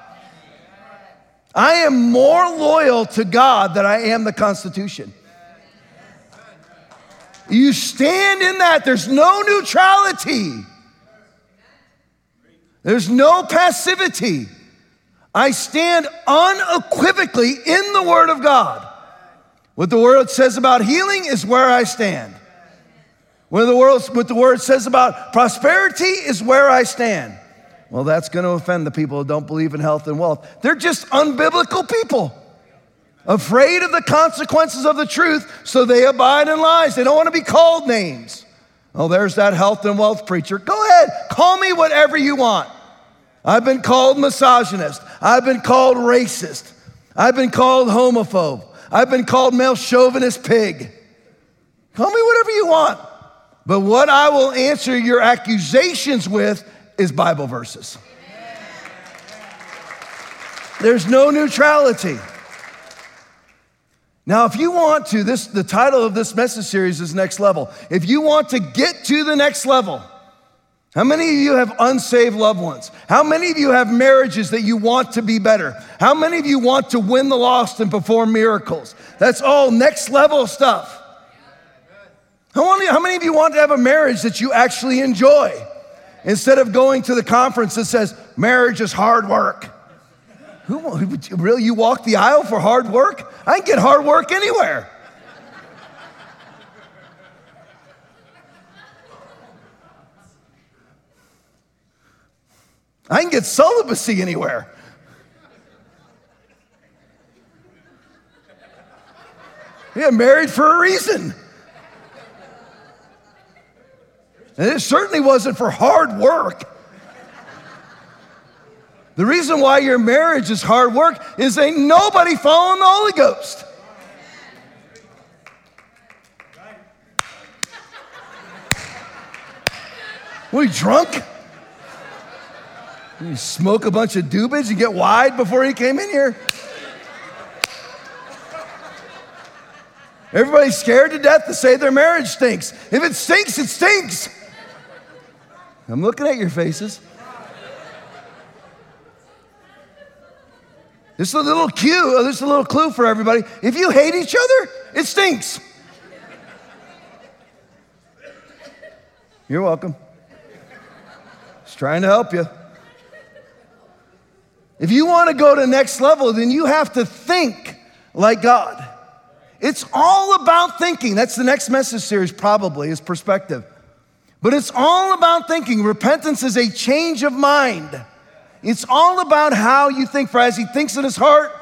I am more loyal to God than I am the Constitution. You stand in that, there's no neutrality. There's no passivity. I stand unequivocally in the Word of God. What the Word says about healing is where I stand. What the, world, what the Word says about prosperity is where I stand. Well, that's going to offend the people who don't believe in health and wealth. They're just unbiblical people, afraid of the consequences of the truth, so they abide in lies. They don't want to be called names. Oh, there's that health and wealth preacher. Go ahead, call me whatever you want. I've been called misogynist. I've been called racist. I've been called homophobe. I've been called male chauvinist pig. Call me whatever you want. But what I will answer your accusations with is Bible verses. There's no neutrality. Now, if you want to, this the title of this message series is Next Level. If you want to get to the next level, how many of you have unsaved loved ones? How many of you have marriages that you want to be better? How many of you want to win the lost and perform miracles? That's all next level stuff. How many, how many of you want to have a marriage that you actually enjoy instead of going to the conference that says marriage is hard work? Who, really, you walk the aisle for hard work? I can get hard work anywhere. I can get celibacy anywhere. Yeah, married for a reason. And it certainly wasn't for hard work. The reason why your marriage is hard work is ain't nobody following the Holy Ghost. Were you drunk? You smoke a bunch of doobies and get wide before he came in here? Everybody's scared to death to say their marriage stinks. If it stinks, it stinks. I'm looking at your faces. This is a little cue, uh, this is a little clue for everybody. If you hate each other, it stinks. You're welcome. Just trying to help you. If you want to go to next level, then you have to think like God. It's all about thinking. That's the next message series, probably, is perspective. But it's all about thinking. Repentance is a change of mind. It's all about how you think. For as he thinks in his heart,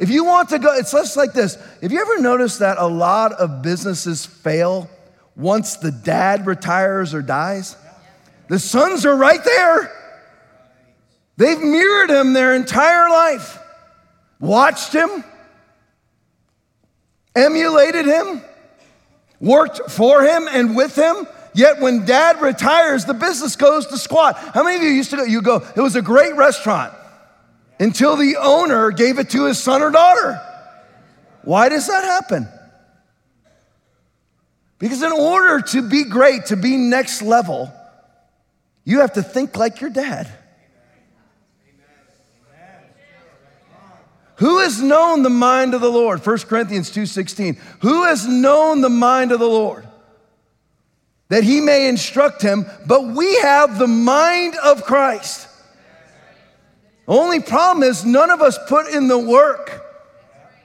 if you want to go, it's just like this. Have you ever noticed that a lot of businesses fail once the dad retires or dies? The sons are right there. They've mirrored him their entire life, watched him, emulated him, worked for him and with him. Yet when dad retires, the business goes to squat. How many of you used to go? You go, it was a great restaurant until the owner gave it to his son or daughter. Why does that happen? Because in order to be great, to be next level, you have to think like your dad. Who has known the mind of the Lord? 1 Corinthians 2:16. Who has known the mind of the Lord? That he may instruct him, but we have the mind of Christ. Only problem is none of us put in the work.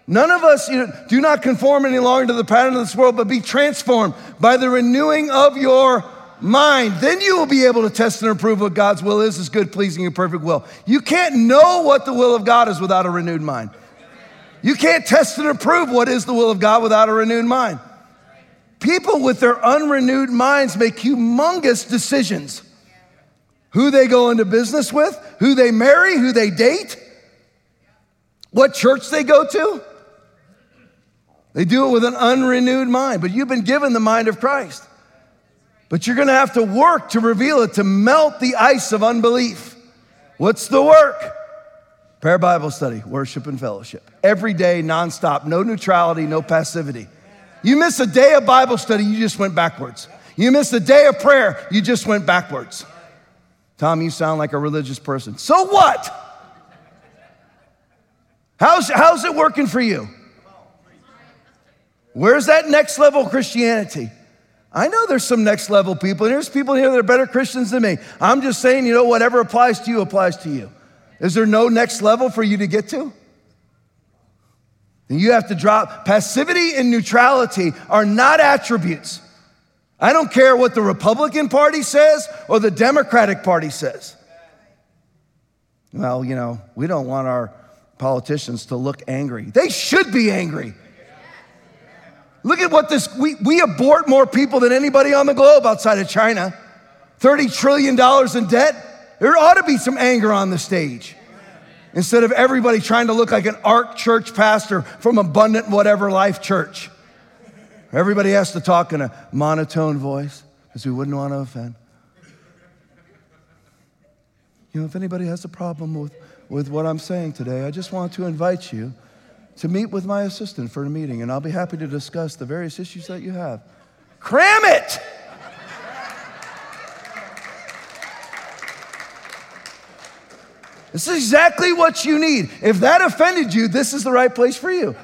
None of us you know, do not conform any longer to the pattern of this world, but be transformed by the renewing of your mind. Then you will be able to test and approve what God's will is, is good, pleasing, and perfect will. You can't know what the will of God is without a renewed mind. You can't test and approve what is the will of God without a renewed mind. People with their unrenewed minds make humongous decisions. Who they go into business with, who they marry, who they date, what church they go to. They do it with an unrenewed mind, but you've been given the mind of Christ. But you're gonna have to work to reveal it, to melt the ice of unbelief. What's the work? Prayer Bible study, worship and fellowship. Every day, nonstop, no neutrality, no passivity. You miss a day of Bible study, you just went backwards. You miss a day of prayer, you just went backwards. Tom, you sound like a religious person. So what? How's, how's it working for you? Where's that next level Christianity? I know there's some next level people, and there's people here that are better Christians than me. I'm just saying, you know, whatever applies to you applies to you. Is there no next level for you to get to? And you have to drop. Passivity and neutrality are not attributes. I don't care what the Republican Party says or the Democratic Party says. Well, you know, we don't want our politicians to look angry. They should be angry. Look at what this, we, we abort more people than anybody on the globe outside of China. $30 trillion in debt. There ought to be some anger on the stage. Instead of everybody trying to look like an ark church pastor from Abundant Whatever Life Church. Everybody has to talk in a monotone voice because we wouldn't want to offend. You know, if anybody has a problem with, with what I'm saying today, I just want to invite you to meet with my assistant for a meeting, and I'll be happy to discuss the various issues that you have. Cram it! This is exactly what you need. If that offended you, this is the right place for you.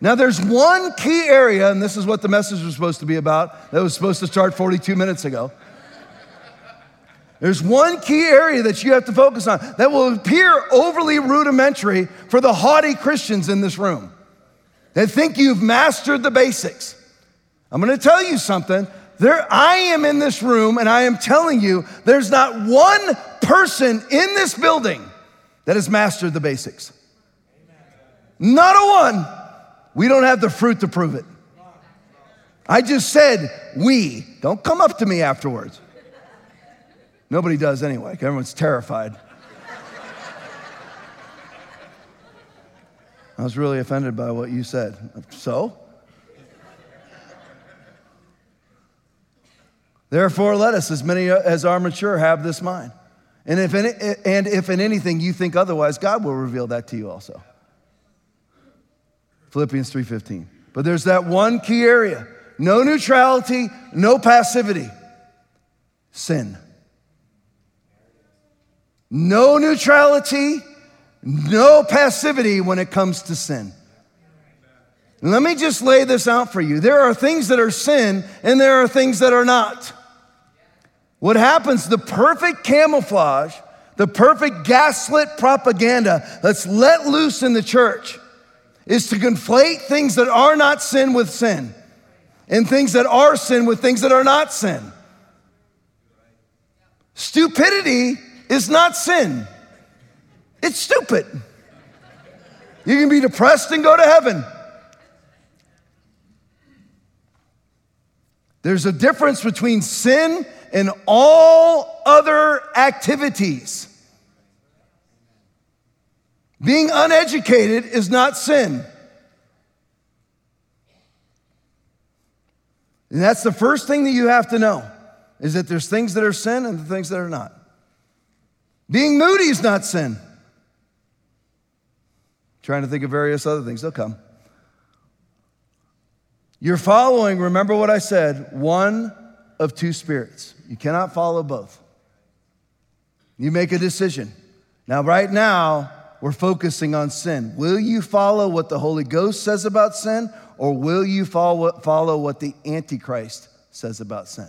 Now, there's one key area, and this is what the message was supposed to be about, that was supposed to start 42 minutes ago. There's one key area that you have to focus on that will appear overly rudimentary for the haughty Christians in this room that think you've mastered the basics. I'm gonna tell you something. There, I am in this room and I am telling you, there's not one person in this building that has mastered the basics. Not a one. We don't have the fruit to prove it. I just said we. Don't come up to me afterwards. Nobody does anyway. Everyone's terrified. I was really offended by what you said. So? Therefore, let us, as many as are mature, have this mind. And if, and if in anything you think otherwise, God will reveal that to you also. Philippians 3:15. But there's that one key area. No neutrality, no passivity. Sin. No neutrality, no passivity when it comes to sin. Let me just lay this out for you. There are things that are sin and there are things that are not. What happens, the perfect camouflage, the perfect gaslit propaganda that's let loose in the church is to conflate things that are not sin with sin and things that are sin with things that are not sin. Stupidity is not sin, it's stupid. You can be depressed and go to heaven. There's a difference between sin and all other activities. Being uneducated is not sin. And that's the first thing that you have to know is that there's things that are sin and the things that are not. Being moody is not sin. trying to think of various other things, they'll come. You're following, remember what I said, one of two spirits. You cannot follow both. You make a decision. Now, right now, we're focusing on sin. Will you follow what the Holy Ghost says about sin, or will you follow, follow what the Antichrist says about sin?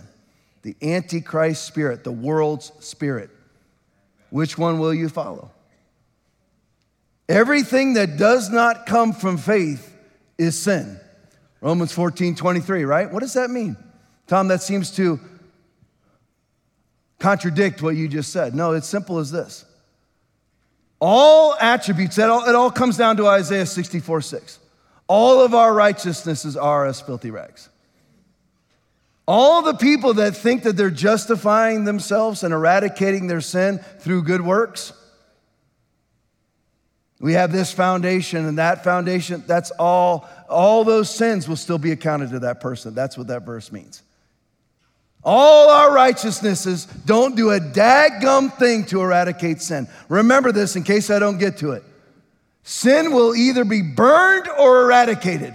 The Antichrist spirit, the world's spirit. Which one will you follow? Everything that does not come from faith is sin. Romans 14, 23, right? What does that mean? Tom, that seems to contradict what you just said. No, it's simple as this. All attributes, it all, it all comes down to Isaiah 64, 6. All of our righteousnesses are as filthy rags. All the people that think that they're justifying themselves and eradicating their sin through good works, we have this foundation and that foundation. That's all, all those sins will still be accounted to that person. That's what that verse means. All our righteousnesses don't do a daggum thing to eradicate sin. Remember this in case I don't get to it. Sin will either be burned or eradicated.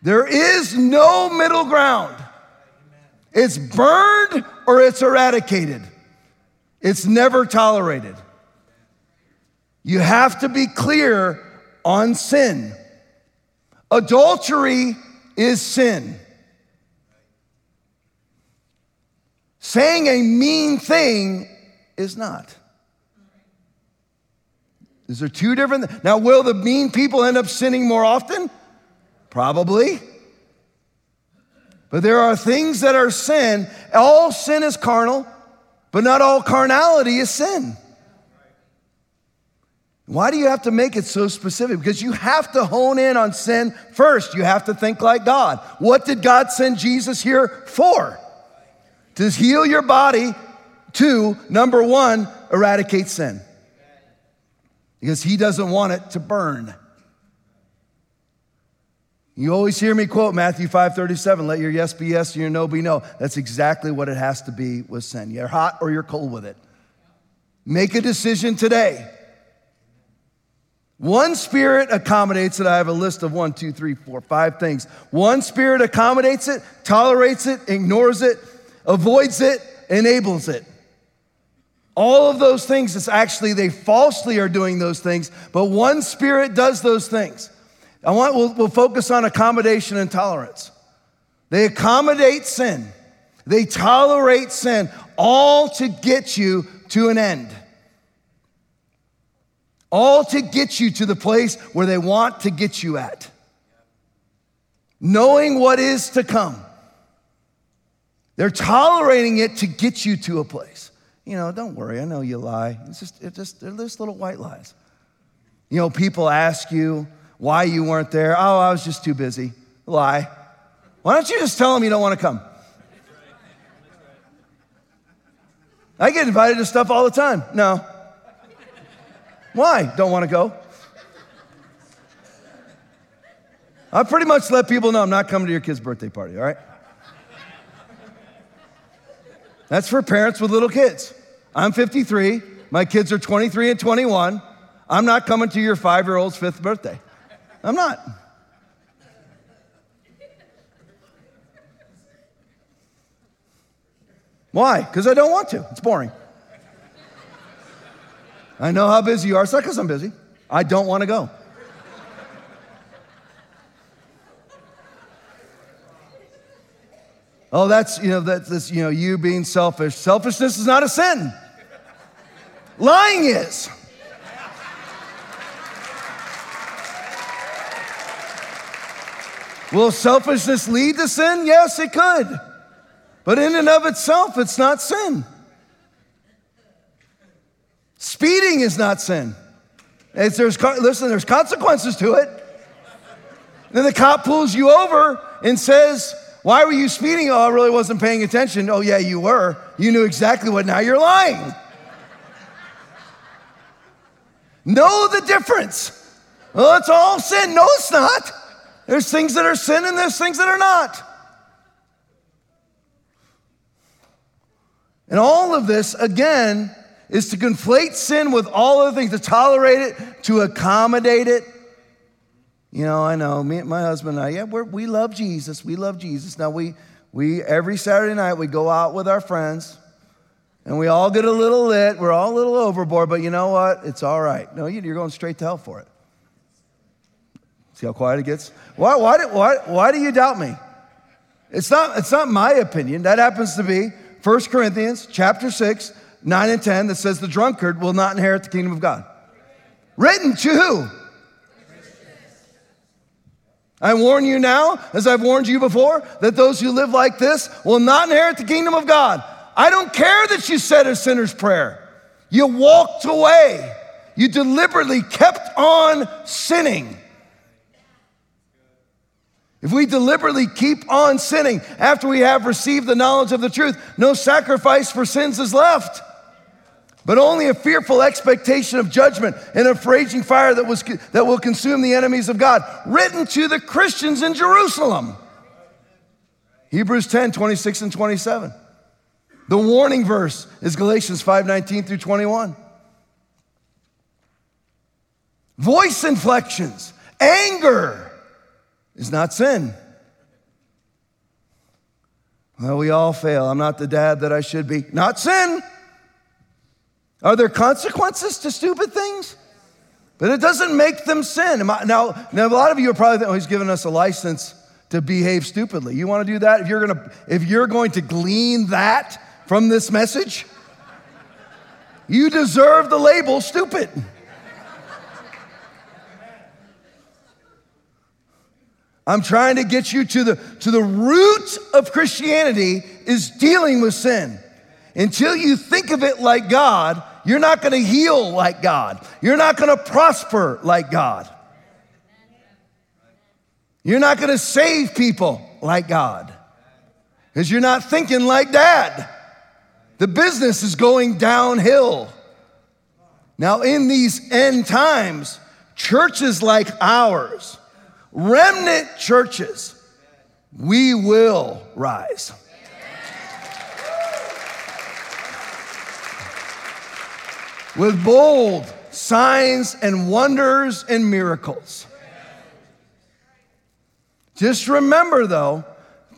There is no middle ground. It's burned or it's eradicated. It's never tolerated. You have to be clear on sin. Adultery is sin. Saying a mean thing is not. Is there two different? Now, will the mean people end up sinning more often? Probably. But there are things that are sin. All sin is carnal, but not all carnality is sin. Why do you have to make it so specific? Because you have to hone in on sin first. You have to think like God. What did God send Jesus here for? To heal your body, to number one, eradicate sin. Because he doesn't want it to burn. You always hear me quote Matthew 5:37, let your yes be yes and your no be no. That's exactly what it has to be with sin. You're hot or you're cold with it. Make a decision today. One spirit accommodates it. I have a list of one, two, three, four, five things. One spirit accommodates it, tolerates it, ignores it, avoids it, enables it. All of those things, it's actually they falsely are doing those things, but one spirit does those things. I want, we'll, we'll focus on accommodation and tolerance. They accommodate sin, they tolerate sin, all to get you to an end. All to get you to the place where they want to get you at. Knowing what is to come. They're tolerating it to get you to a place. You know, don't worry, I know you lie. It's just, it's just, they're just little white lies. You know, people ask you why you weren't there. Oh, I was just too busy. Lie. Why don't you just tell them you don't want to come? I get invited to stuff all the time. No. Why? Don't want to go? I pretty much let people know I'm not coming to your kid's birthday party, all right? That's for parents with little kids. I'm 53. My kids are 23 and 21. I'm not coming to your five year old's fifth birthday. I'm not. Why? Because I don't want to. It's boring. I know how busy you are. It's not because I'm busy. I don't want to go. Oh, that's, you know, that's, you know, you being selfish. Selfishness is not a sin. Lying is. Will selfishness lead to sin? Yes, it could. But in and of itself, it's not sin. Speeding is not sin. It's, there's, listen, there's consequences to it. Then the cop pulls you over and says, Why were you speeding? Oh, I really wasn't paying attention. Oh, yeah, you were. You knew exactly what. Now you're lying. know the difference. Well, it's all sin. No, it's not. There's things that are sin and there's things that are not. And all of this, again, is to conflate sin with all other things, to tolerate it, to accommodate it. You know, I know, me, and my husband and I, yeah, we love Jesus. We love Jesus. Now, we, we, every Saturday night, we go out with our friends and we all get a little lit. We're all a little overboard, but you know what? It's all right. No, you're going straight to hell for it. See how quiet it gets? Why, why, do, why, why do you doubt me? It's not, it's not my opinion. That happens to be 1 Corinthians chapter 6, 9 and 10 that says the drunkard will not inherit the kingdom of God. Written to who? I warn you now, as I've warned you before, that those who live like this will not inherit the kingdom of God. I don't care that you said a sinner's prayer. You walked away. You deliberately kept on sinning. If we deliberately keep on sinning after we have received the knowledge of the truth, no sacrifice for sins is left but only a fearful expectation of judgment and a raging fire that, was, that will consume the enemies of God, written to the Christians in Jerusalem. Hebrews 10, 26 and 27. The warning verse is Galatians 5, 19 through 21. Voice inflections, anger is not sin. Well, we all fail. I'm not the dad that I should be. Not sin. Are there consequences to stupid things? But it doesn't make them sin. Now, now a lot of you are probably thinking, oh, he's giving us a license to behave stupidly. You want to do that? If you're, gonna, if you're going to glean that from this message, you deserve the label stupid. I'm trying to get you to the, to the root of Christianity is dealing with sin. Until you think of it like God, you're not going to heal like God. You're not going to prosper like God. You're not going to save people like God because you're not thinking like dad. The business is going downhill. Now, in these end times, churches like ours, remnant churches, we will rise. With bold signs and wonders and miracles. Just remember, though,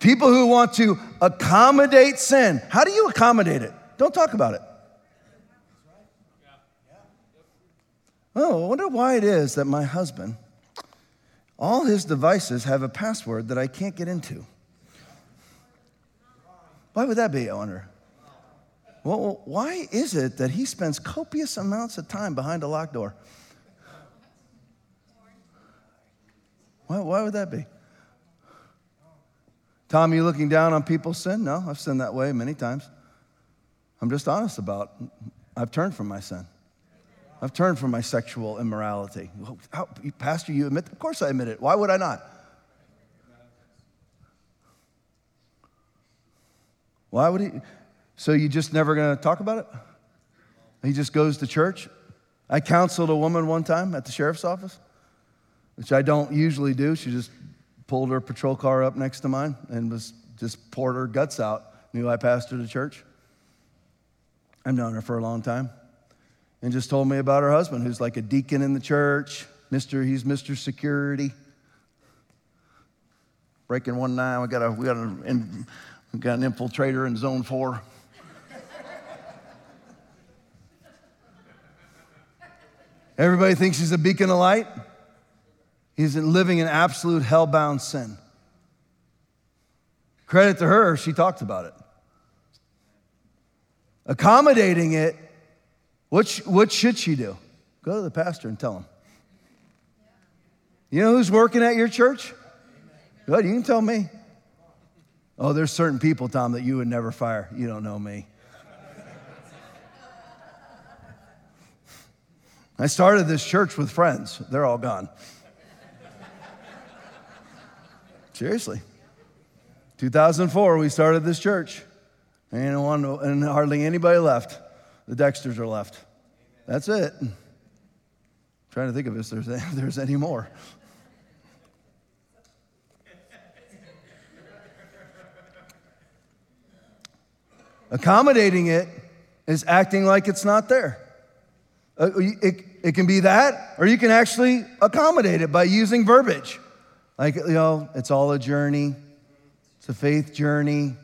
people who want to accommodate sin, how do you accommodate it? Don't talk about it. Oh, I wonder why it is that my husband All his devices have a password that I can't get into. Why would that be, I wonder? Well, why is it that he spends copious amounts of time behind a locked door? Why, why would that be? Tom, you looking down on people's sin? No, I've sinned that way many times. I'm just honest about I've turned from my sin. I've turned from my sexual immorality. How, Pastor, you admit? Of course I admit it. Why would I not? Why would he? So you just never going to talk about it? He just goes to church. I counseled a woman one time at the sheriff's office, which I don't usually do. She just pulled her patrol car up next to mine and was just poured her guts out. Knew I pastored a church. I've known her for a long time. And just told me about her husband, who's like a deacon in the church. Mr. He's Mr. Security. Breaking one nine, we got a we got an we got an infiltrator in zone four. Everybody thinks he's a beacon of light. He's living in absolute hellbound sin. Credit to her, she talked about it. Accommodating it, what, what should she do? Go to the pastor and tell him. You know who's working at your church? Good, you can tell me. Oh, there's certain people, Tom, that you would never fire. You don't know me. I started this church with friends. They're all gone. Seriously. 2004, we started this church. And, one, and hardly anybody left. The Dexters are left. That's it. I'm trying to think of if there's, [LAUGHS] if there's any more. Accommodating it is acting like it's not there. Uh, it, it can be that, or you can actually accommodate it by using verbiage. Like, you know, it's all a journey, it's a faith journey.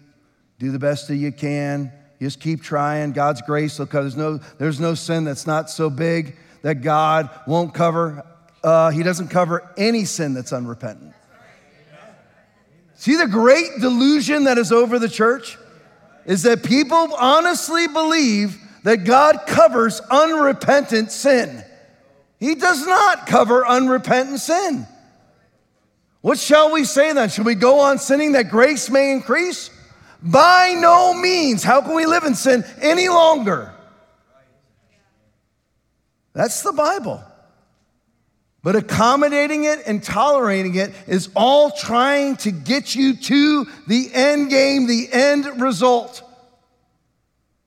Do the best that you can. Just keep trying. God's grace will cover. There's no, there's no sin that's not so big that God won't cover. Uh, he doesn't cover any sin that's unrepentant. See the great delusion that is over the church? Is that people honestly believe that God covers unrepentant sin. He does not cover unrepentant sin. What shall we say then? Should we go on sinning that grace may increase? By no means. How can we live in sin any longer? That's the Bible. But accommodating it and tolerating it is all trying to get you to the end game, the end result,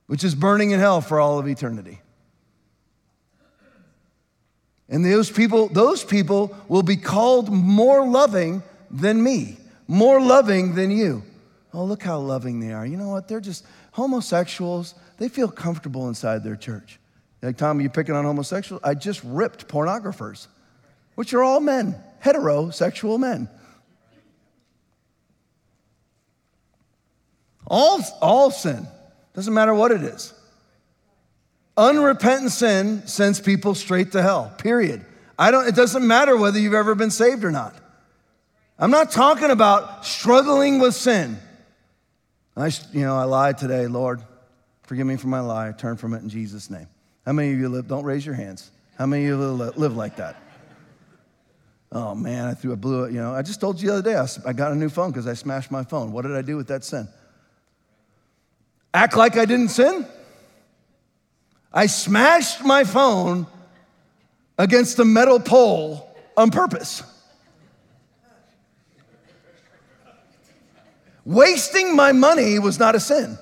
which is burning in hell for all of eternity. And those people, those people will be called more loving than me, more loving than you. Oh, look how loving they are. You know what? They're just homosexuals. They feel comfortable inside their church. Like, Tom, you picking on homosexuals? I just ripped pornographers, which are all men, heterosexual men. All, all sin, doesn't matter what it is. Unrepentant sin sends people straight to hell, period. I don't, it doesn't matter whether you've ever been saved or not. I'm not talking about struggling with sin. I, you know, I lied today, Lord. Forgive me for my lie. Turn from it in Jesus' name. How many of you live? Don't raise your hands. How many of you live like that? Oh man, I threw a blue. You know, I just told you the other day I, I got a new phone because I smashed my phone. What did I do with that sin? Act like I didn't sin? I smashed my phone against a metal pole on purpose. Wasting my money was not a sin.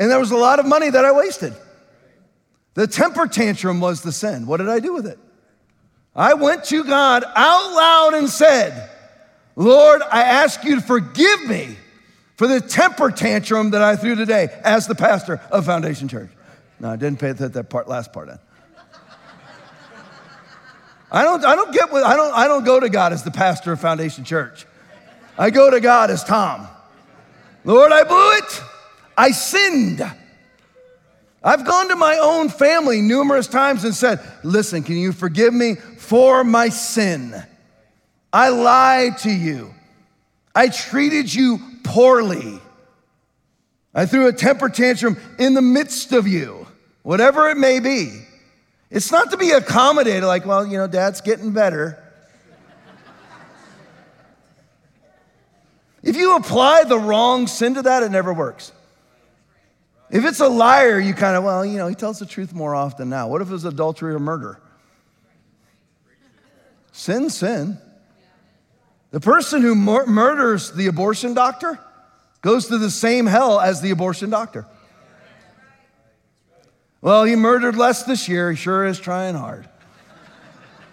And there was a lot of money that I wasted. The temper tantrum was the sin. What did I do with it? I went to God out loud and said, Lord, I ask you to forgive me for the temper tantrum that I threw today as the pastor of Foundation Church. No, I didn't pay that, that part, last part in. I don't, I don't get what, I don't, I don't go to God as the pastor of Foundation Church. I go to God as Tom. Lord, I blew it. I sinned. I've gone to my own family numerous times and said, Listen, can you forgive me for my sin? I lied to you. I treated you poorly. I threw a temper tantrum in the midst of you, whatever it may be. It's not to be accommodated, like, well, you know, dad's getting better. if you apply the wrong sin to that, it never works. If it's a liar, you kind of, well, you know, he tells the truth more often now. What if it was adultery or murder? Sin, sin. The person who mur- murders the abortion doctor goes to the same hell as the abortion doctor. Well, he murdered less this year. He sure is trying hard.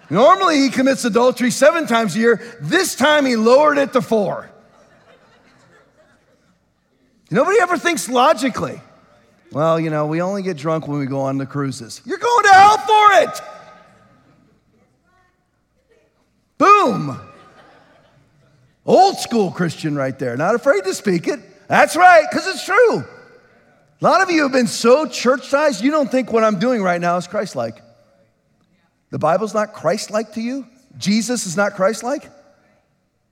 Normally, he commits adultery seven times a year. This time, he lowered it to four. Nobody ever thinks logically. Well, you know, we only get drunk when we go on the cruises. You're going to hell for it. Boom. Old school Christian right there, not afraid to speak it. That's right, because it's true. A lot of you have been so churchized, you don't think what I'm doing right now is Christ-like. The Bible's not Christ-like to you. Jesus is not Christ-like.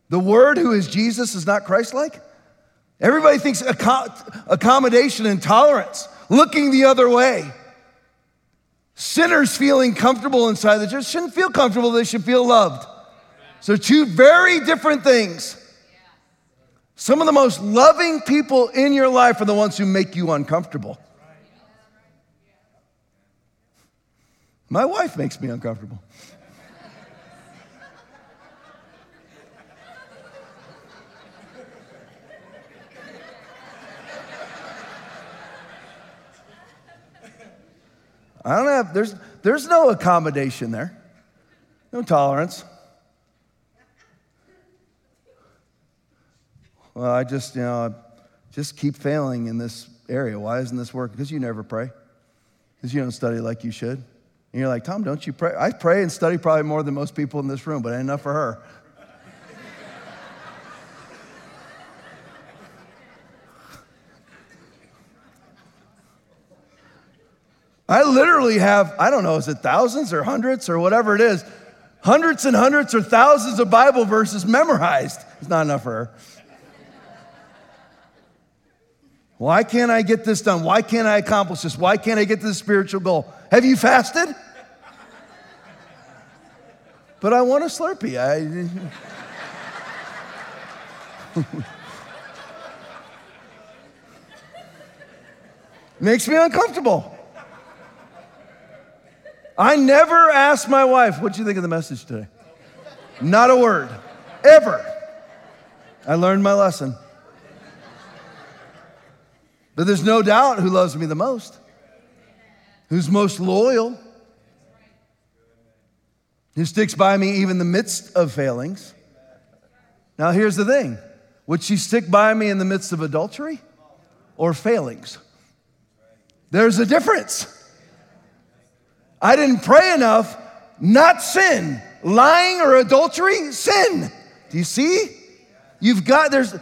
The Word, who is Jesus, is not Christ-like. Everybody thinks accommodation and tolerance, looking the other way. Sinners feeling comfortable inside the church shouldn't feel comfortable, they should feel loved. So, two very different things. Some of the most loving people in your life are the ones who make you uncomfortable. My wife makes me uncomfortable. I don't have, there's, there's no accommodation there, no tolerance. Well, I just, you know, just keep failing in this area. Why isn't this working? Because you never pray. Because you don't study like you should. And you're like, Tom, don't you pray? I pray and study probably more than most people in this room, but ain't enough for her. [LAUGHS] I literally have, I don't know, is it thousands or hundreds or whatever it is, hundreds and hundreds or thousands of Bible verses memorized. It's not enough for her. Why can't I get this done? Why can't I accomplish this? Why can't I get to the spiritual goal? Have you fasted? but I want a Slurpee. I. [LAUGHS] Makes me uncomfortable. I never asked my wife, What do you think of the message today? Not a word, ever. I learned my lesson. But there's no doubt who loves me the most, who's most loyal, who sticks by me even in the midst of failings. Now, here's the thing would she stick by me in the midst of adultery or failings? There's a difference. I didn't pray enough, not sin. Lying or adultery, sin. Do you see? You've got, there's,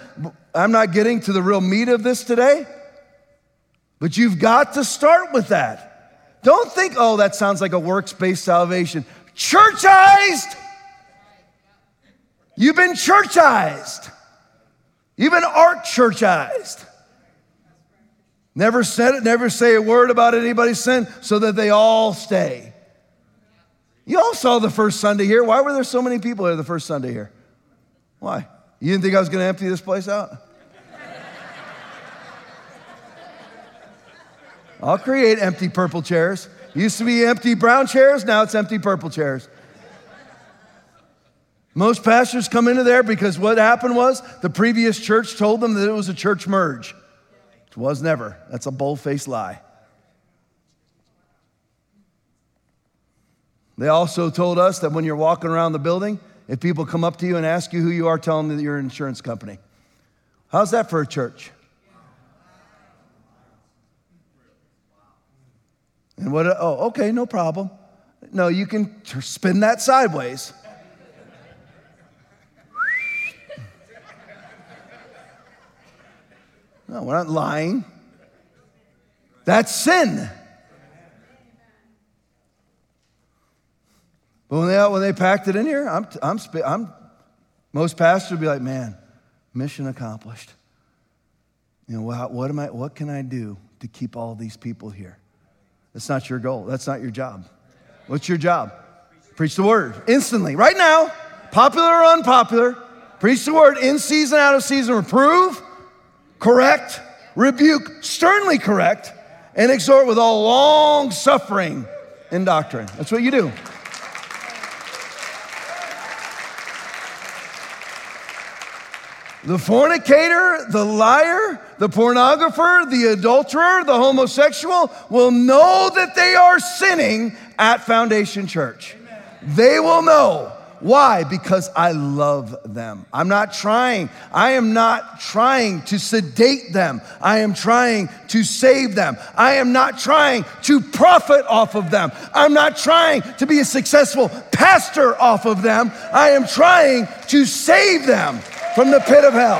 I'm not getting to the real meat of this today, but you've got to start with that. Don't think, oh, that sounds like a works based salvation. Churchized! You've been churchized. You've been art churchized. Never said it, never say a word about anybody's sin so that they all stay. You all saw the first Sunday here. Why were there so many people here the first Sunday here? Why? You didn't think I was going to empty this place out? I'll create empty purple chairs. Used to be empty brown chairs, now it's empty purple chairs. Most pastors come into there because what happened was the previous church told them that it was a church merge. It was never. That's a bold faced lie. They also told us that when you're walking around the building, if people come up to you and ask you who you are, tell them that you're an insurance company. How's that for a church? And what, oh, okay, no problem. No, you can spin that sideways. No, we're not lying. That's sin. But when they, uh, when they packed it in here, I'm, I'm, I'm Most pastors would be like, man, mission accomplished. You know, what, what, am I, what can I do to keep all these people here? That's not your goal. That's not your job. What's your job? Preach the word instantly, right now, popular or unpopular. Preach the word in season, out of season. Reprove, correct, rebuke, sternly correct, and exhort with all long suffering and doctrine. That's what you do. The fornicator, the liar, the pornographer, the adulterer, the homosexual will know that they are sinning at Foundation Church. They will know. Why? Because I love them. I'm not trying, I am not trying to sedate them. I am trying to save them. I am not trying to profit off of them. I'm not trying to be a successful pastor off of them. I am trying to save them from the pit of hell.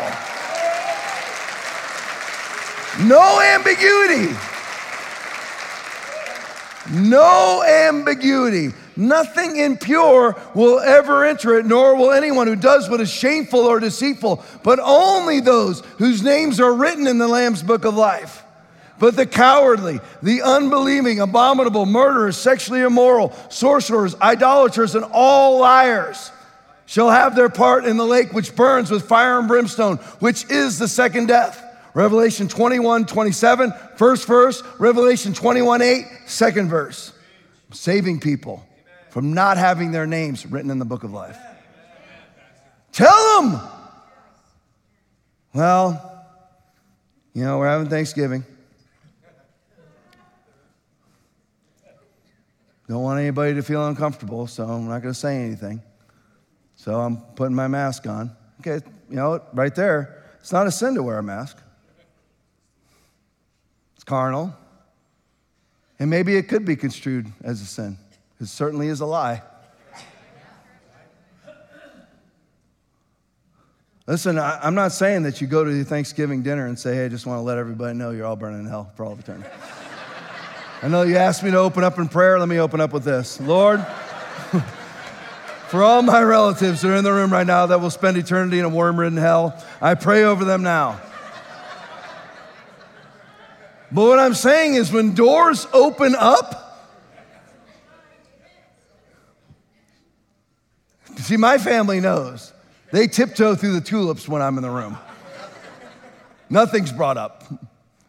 No ambiguity. No ambiguity. Nothing impure will ever enter it, nor will anyone who does what is shameful or deceitful, but only those whose names are written in the Lamb's book of life. But the cowardly, the unbelieving, abominable, murderers, sexually immoral, sorcerers, idolaters, and all liars shall have their part in the lake which burns with fire and brimstone, which is the second death. Revelation 21, 27, first verse, Revelation 21, 8, second verse. Saving people from not having their names written in the book of life. Tell them. Well, you know, we're having Thanksgiving. Don't want anybody to feel uncomfortable, so I'm not going to say anything. So I'm putting my mask on. Okay, you know, right there, it's not a sin to wear a mask. It's carnal. And maybe it could be construed as a sin. It certainly is a lie. Listen, I, am not saying that you go to the Thanksgiving dinner and say, hey, I just want to let everybody know you're all burning in hell for all eternity. [LAUGHS] I know you asked me to open up in prayer. Let me open up with this. Lord, [LAUGHS] For all my relatives that are in the room right now that will spend eternity in a worm ridden hell, I pray over them now. But what I'm saying is, when doors open up, see, my family knows they tiptoe through the tulips when I'm in the room. Nothing's brought up.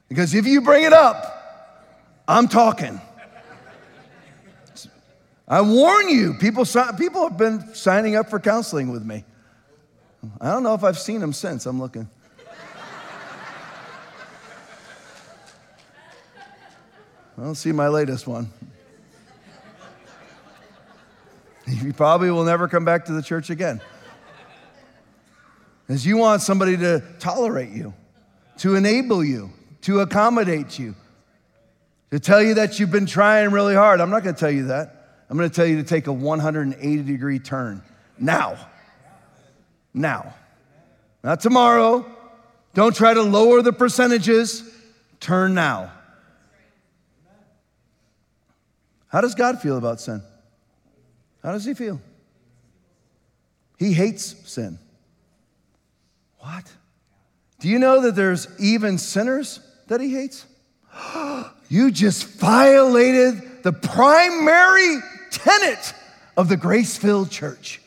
Because if you bring it up, I'm talking. I warn you, people, people have been signing up for counseling with me. I don't know if I've seen them since. I'm looking. I don't see my latest one. [LAUGHS] You probably will never come back to the church again. As you want somebody to tolerate you, to enable you, to accommodate you, to tell you that you've been trying really hard. I'm not going to tell you that. I'm going to tell you to take a 180 degree turn now. Now. Not tomorrow. Don't try to lower the percentages. Turn now. How does God feel about sin? How does He feel? He hates sin. What? Do you know that there's even sinners that He hates? [GASPS] you just violated the primary tenet of the grace filled church.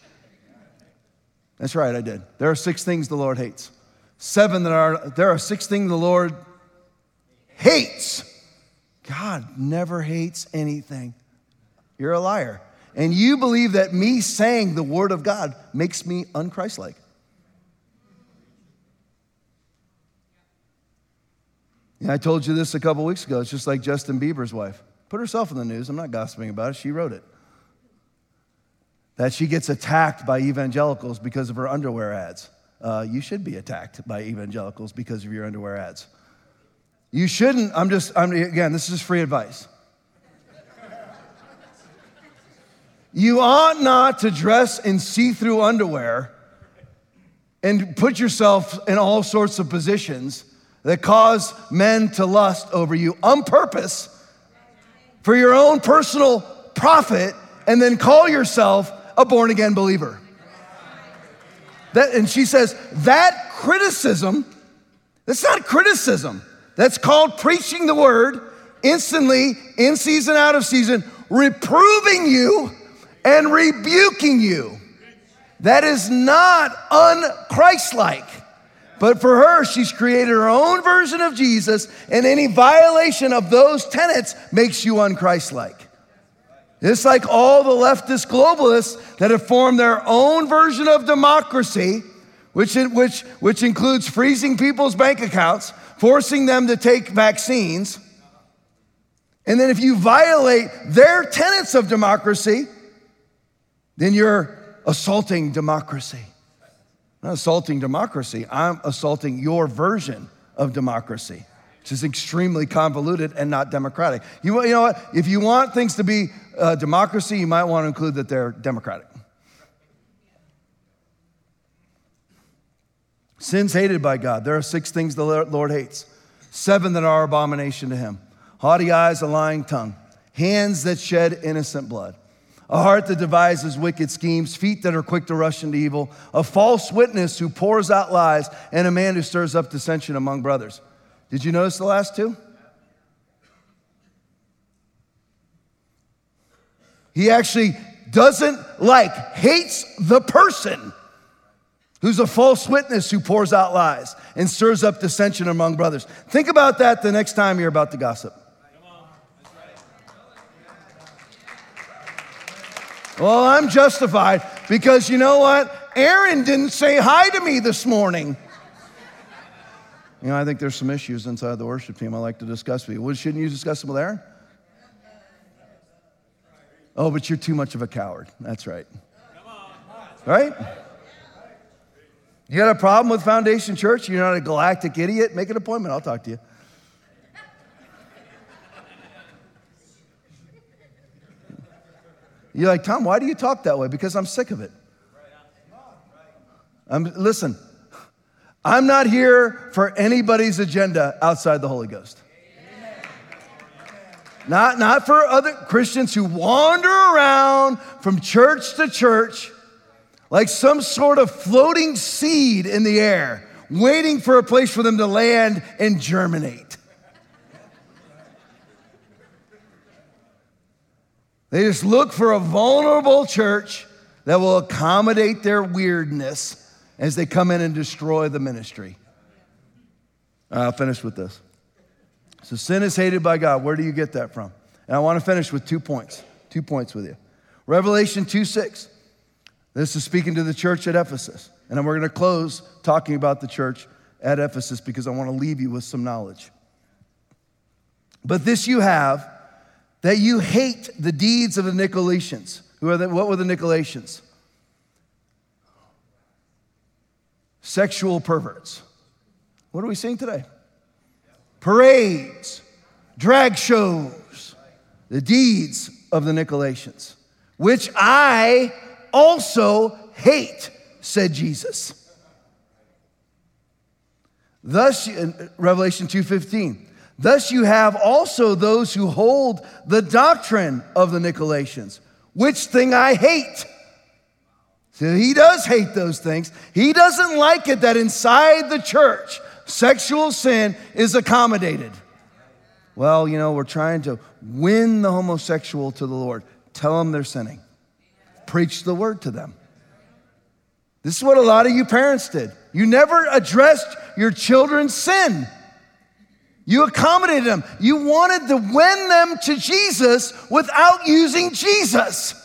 That's right, I did. There are six things the Lord hates. Seven that are, there are six things the Lord hates. God never hates anything. You're a liar. And you believe that me saying the word of God makes me unchristlike. Yeah, I told you this a couple weeks ago. It's just like Justin Bieber's wife. Put herself in the news. I'm not gossiping about it. She wrote it that she gets attacked by evangelicals because of her underwear ads. Uh, you should be attacked by evangelicals because of your underwear ads. You shouldn't, I'm just, I'm, again, this is free advice. You ought not to dress in see through underwear and put yourself in all sorts of positions that cause men to lust over you on purpose for your own personal profit and then call yourself a born again believer. That, and she says, that criticism, that's not criticism. That's called preaching the word instantly, in season, out of season, reproving you and rebuking you. That is not unchristlike. But for her, she's created her own version of Jesus, and any violation of those tenets makes you unchristlike. It's like all the leftist globalists that have formed their own version of democracy, which, which, which includes freezing people's bank accounts, forcing them to take vaccines. And then if you violate their tenets of democracy, then you're assaulting democracy. I'm not assaulting democracy, I'm assaulting your version of democracy, which is extremely convoluted and not democratic. You, you know what? If you want things to be uh, democracy, you might want to include that they're democratic. Sins hated by God. There are six things the Lord hates, seven that are abomination to him haughty eyes, a lying tongue, hands that shed innocent blood a heart that devises wicked schemes, feet that are quick to rush into evil, a false witness who pours out lies, and a man who stirs up dissension among brothers. Did you notice the last two? He actually doesn't like, hates the person who's a false witness who pours out lies and stirs up dissension among brothers. Think about that the next time you're about to gossip. Well, I'm justified because you know what? Aaron didn't say hi to me this morning. You know, I think there's some issues inside the worship team I like to discuss with you. Well, shouldn't you discuss them with Aaron? Oh, but you're too much of a coward. That's right. Right? You got a problem with Foundation Church? You're not a galactic idiot? Make an appointment. I'll talk to you. You're like, Tom, why do you talk that way? Because I'm sick of it. I'm, listen, I'm not here for anybody's agenda outside the Holy Ghost. Not, not for other Christians who wander around from church to church like some sort of floating seed in the air, waiting for a place for them to land and germinate. They just look for a vulnerable church that will accommodate their weirdness as they come in and destroy the ministry. I'll finish with this. So, sin is hated by God. Where do you get that from? And I want to finish with two points. Two points with you. Revelation 2 6. This is speaking to the church at Ephesus. And we're going to close talking about the church at Ephesus because I want to leave you with some knowledge. But this you have that you hate the deeds of the Nicolaitans. Who are the, what were the Nicolaitans? Sexual perverts. What are we seeing today? Parades, drag shows, the deeds of the Nicolaitans, which I also hate, said Jesus. Thus, in Revelation 2:15, Thus, you have also those who hold the doctrine of the Nicolaitans, which thing I hate. So he does hate those things. He doesn't like it that inside the church, sexual sin is accommodated. Well, you know, we're trying to win the homosexual to the Lord. Tell them they're sinning. Preach the word to them. This is what a lot of you parents did. You never addressed your children's sin. You accommodated them. You wanted to win them to Jesus without using Jesus.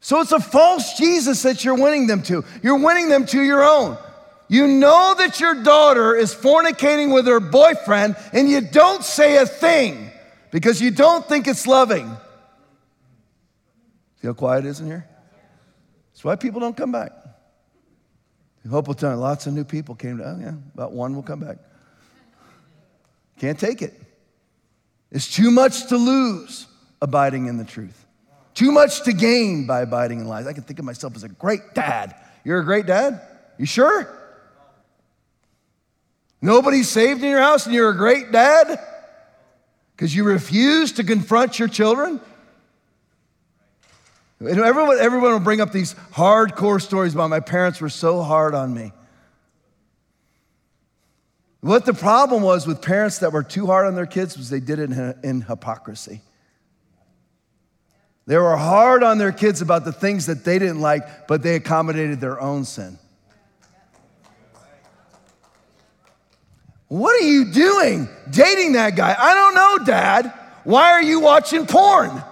So it's a false Jesus that you're winning them to. You're winning them to your own. You know that your daughter is fornicating with her boyfriend, and you don't say a thing because you don't think it's loving. See how quiet it is in here? That's why people don't come back. Hope will tell lots of new people came to, oh yeah, about one will come back. Can't take it. It's too much to lose abiding in the truth, too much to gain by abiding in lies. I can think of myself as a great dad. You're a great dad? You sure? Nobody's saved in your house and you're a great dad? Because you refuse to confront your children? Everyone, everyone will bring up these hardcore stories about my parents were so hard on me. What the problem was with parents that were too hard on their kids was they did it in, in hypocrisy. They were hard on their kids about the things that they didn't like, but they accommodated their own sin. What are you doing dating that guy? I don't know, Dad. Why are you watching porn?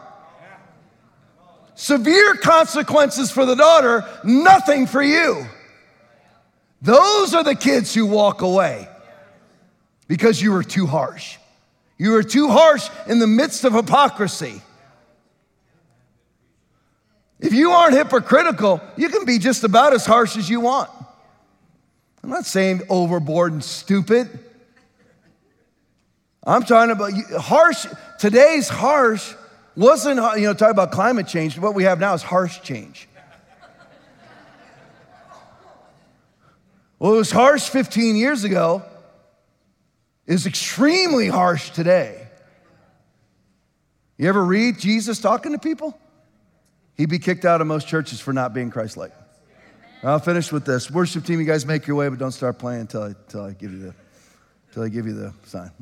Severe consequences for the daughter, nothing for you. Those are the kids who walk away because you were too harsh. You were too harsh in the midst of hypocrisy. If you aren't hypocritical, you can be just about as harsh as you want. I'm not saying overboard and stupid. I'm talking about harsh. Today's harsh wasn't, you know, talk about climate change. What we have now is harsh change. Well, it was harsh 15 years ago, is extremely harsh today. You ever read Jesus talking to people? He'd be kicked out of most churches for not being Christ like. I'll finish with this. Worship team, you guys make your way, but don't start playing until I, until I, give, you the, until I give you the sign.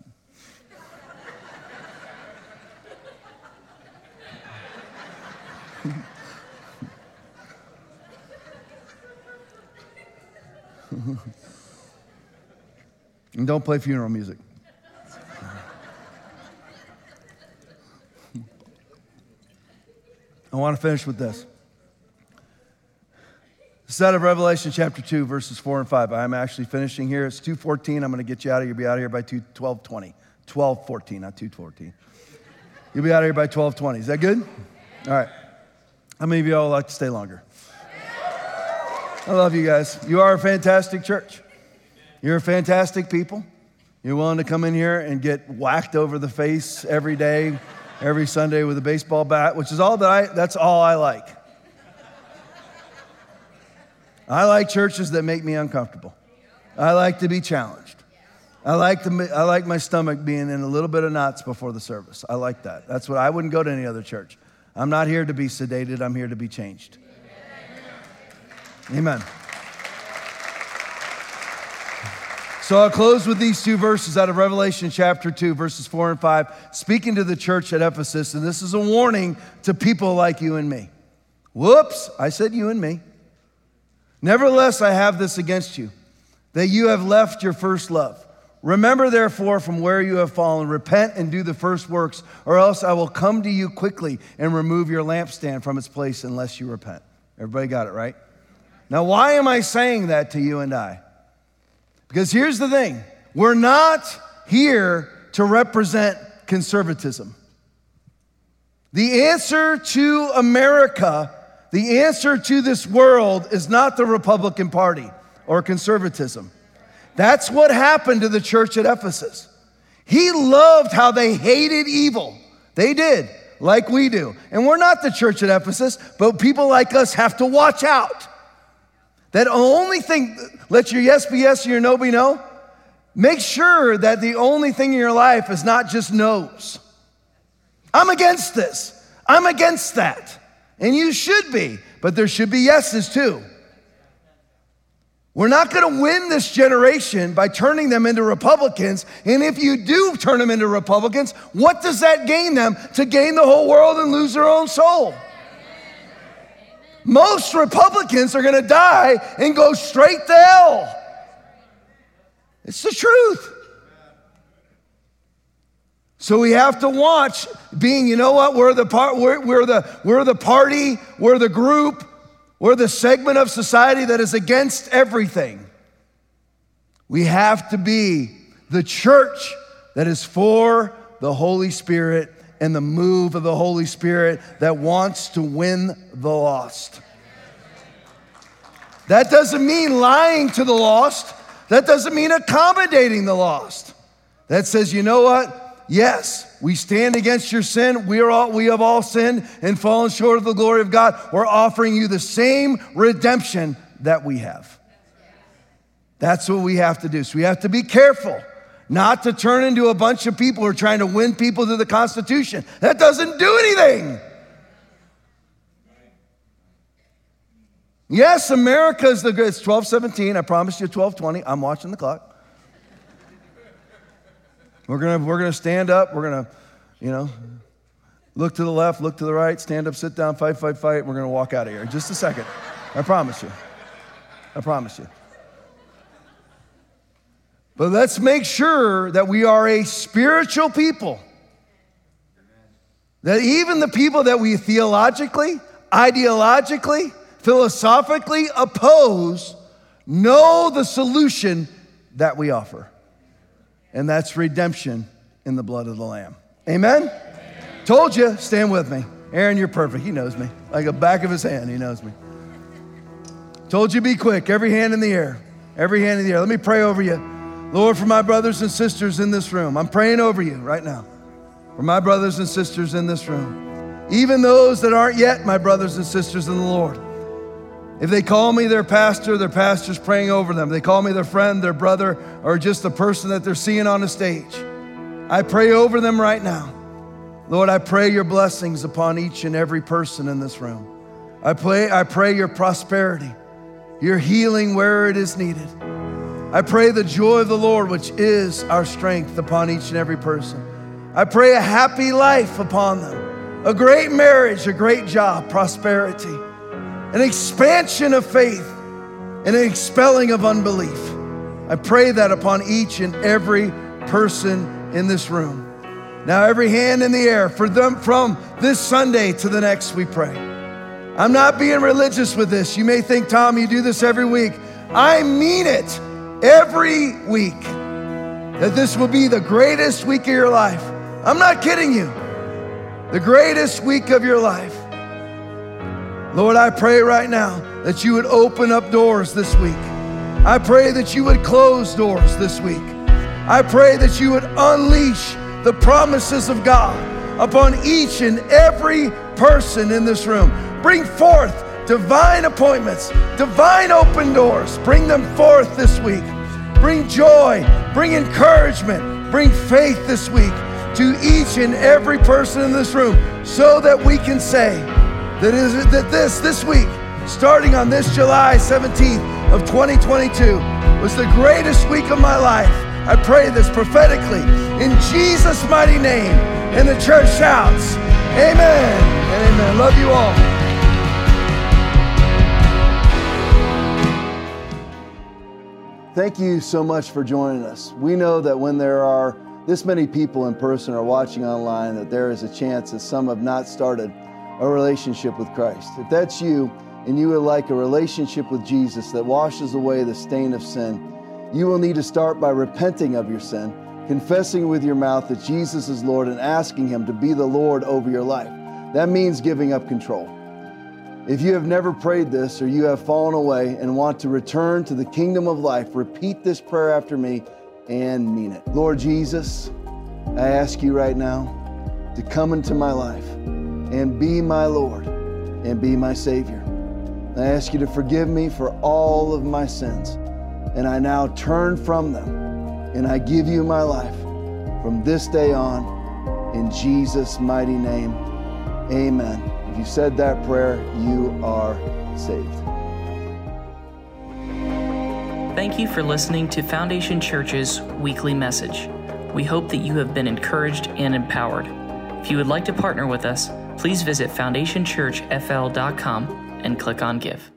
And don't play funeral music. I want to finish with this. Out of Revelation chapter 2, verses 4 and 5. I'm actually finishing here. It's 2.14. I'm going to get you out of here. You'll be out of here by 2, 12.20. 12.14, not 2.14. You'll be out of here by 12.20. Is that good? All right. How many of you all like to stay longer? I love you guys. You are a fantastic church. You're a fantastic people. You're willing to come in here and get whacked over the face every day every Sunday with a baseball bat, which is all that I, that's all I like. I like churches that make me uncomfortable. I like to be challenged. I like, to, I like my stomach being in a little bit of knots before the service. I like that. That's what I wouldn't go to any other church. I'm not here to be sedated, I'm here to be changed. Amen. So I'll close with these two verses out of Revelation chapter 2, verses 4 and 5, speaking to the church at Ephesus. And this is a warning to people like you and me. Whoops, I said you and me. Nevertheless, I have this against you, that you have left your first love. Remember, therefore, from where you have fallen, repent and do the first works, or else I will come to you quickly and remove your lampstand from its place unless you repent. Everybody got it, right? Now, why am I saying that to you and I? Because here's the thing we're not here to represent conservatism. The answer to America, the answer to this world is not the Republican Party or conservatism. That's what happened to the church at Ephesus. He loved how they hated evil. They did, like we do. And we're not the church at Ephesus, but people like us have to watch out. That only thing, let your yes be yes and your no be no. Make sure that the only thing in your life is not just no's. I'm against this. I'm against that. And you should be, but there should be yeses too. We're not going to win this generation by turning them into Republicans. And if you do turn them into Republicans, what does that gain them? To gain the whole world and lose their own soul. Most Republicans are going to die and go straight to hell. It's the truth. So we have to watch being, you know what, we're the part, we're, we're, the, we're the party, we're the group, we're the segment of society that is against everything. We have to be the church that is for the Holy Spirit and the move of the Holy Spirit that wants to win the lost. That doesn't mean lying to the lost. That doesn't mean accommodating the lost. That says, you know what? Yes, we stand against your sin. We, are all, we have all sinned and fallen short of the glory of God. We're offering you the same redemption that we have. That's what we have to do. So we have to be careful not to turn into a bunch of people who are trying to win people to the Constitution. That doesn't do anything. Yes, America is the good. It's 1217. I promised you 1220. I'm watching the clock. We're gonna, we're gonna stand up. We're gonna, you know, look to the left, look to the right, stand up, sit down, fight, fight, fight. We're gonna walk out of here just a second. I promise you. I promise you. But let's make sure that we are a spiritual people. That even the people that we theologically, ideologically, philosophically oppose know the solution that we offer. And that's redemption in the blood of the Lamb. Amen? Amen? Told you, stand with me. Aaron, you're perfect. He knows me. Like a back of his hand, he knows me. Told you be quick. Every hand in the air. Every hand in the air. Let me pray over you. Lord, for my brothers and sisters in this room, I'm praying over you right now. For my brothers and sisters in this room, even those that aren't yet my brothers and sisters in the Lord. If they call me their pastor, their pastor's praying over them. They call me their friend, their brother, or just the person that they're seeing on the stage. I pray over them right now. Lord, I pray your blessings upon each and every person in this room. I pray, I pray your prosperity, your healing where it is needed. I pray the joy of the Lord, which is our strength, upon each and every person. I pray a happy life upon them, a great marriage, a great job, prosperity an expansion of faith, and an expelling of unbelief. I pray that upon each and every person in this room. Now, every hand in the air for them from this Sunday to the next, we pray. I'm not being religious with this. You may think, Tom, you do this every week. I mean it every week that this will be the greatest week of your life. I'm not kidding you. The greatest week of your life. Lord, I pray right now that you would open up doors this week. I pray that you would close doors this week. I pray that you would unleash the promises of God upon each and every person in this room. Bring forth divine appointments, divine open doors. Bring them forth this week. Bring joy, bring encouragement, bring faith this week to each and every person in this room so that we can say, that is that this this week, starting on this July 17th of 2022, was the greatest week of my life. I pray this prophetically in Jesus' mighty name. And the church shouts, Amen and amen. Love you all. Thank you so much for joining us. We know that when there are this many people in person or watching online, that there is a chance that some have not started a relationship with Christ. If that's you and you would like a relationship with Jesus that washes away the stain of sin, you will need to start by repenting of your sin, confessing with your mouth that Jesus is Lord, and asking Him to be the Lord over your life. That means giving up control. If you have never prayed this or you have fallen away and want to return to the kingdom of life, repeat this prayer after me and mean it. Lord Jesus, I ask you right now to come into my life and be my Lord and be my Savior. I ask you to forgive me for all of my sins, and I now turn from them and I give you my life from this day on. In Jesus' mighty name, amen. If you said that prayer, you are saved. Thank you for listening to Foundation Church's weekly message. We hope that you have been encouraged and empowered. If you would like to partner with us, please visit foundationchurchfl.com and click on Give.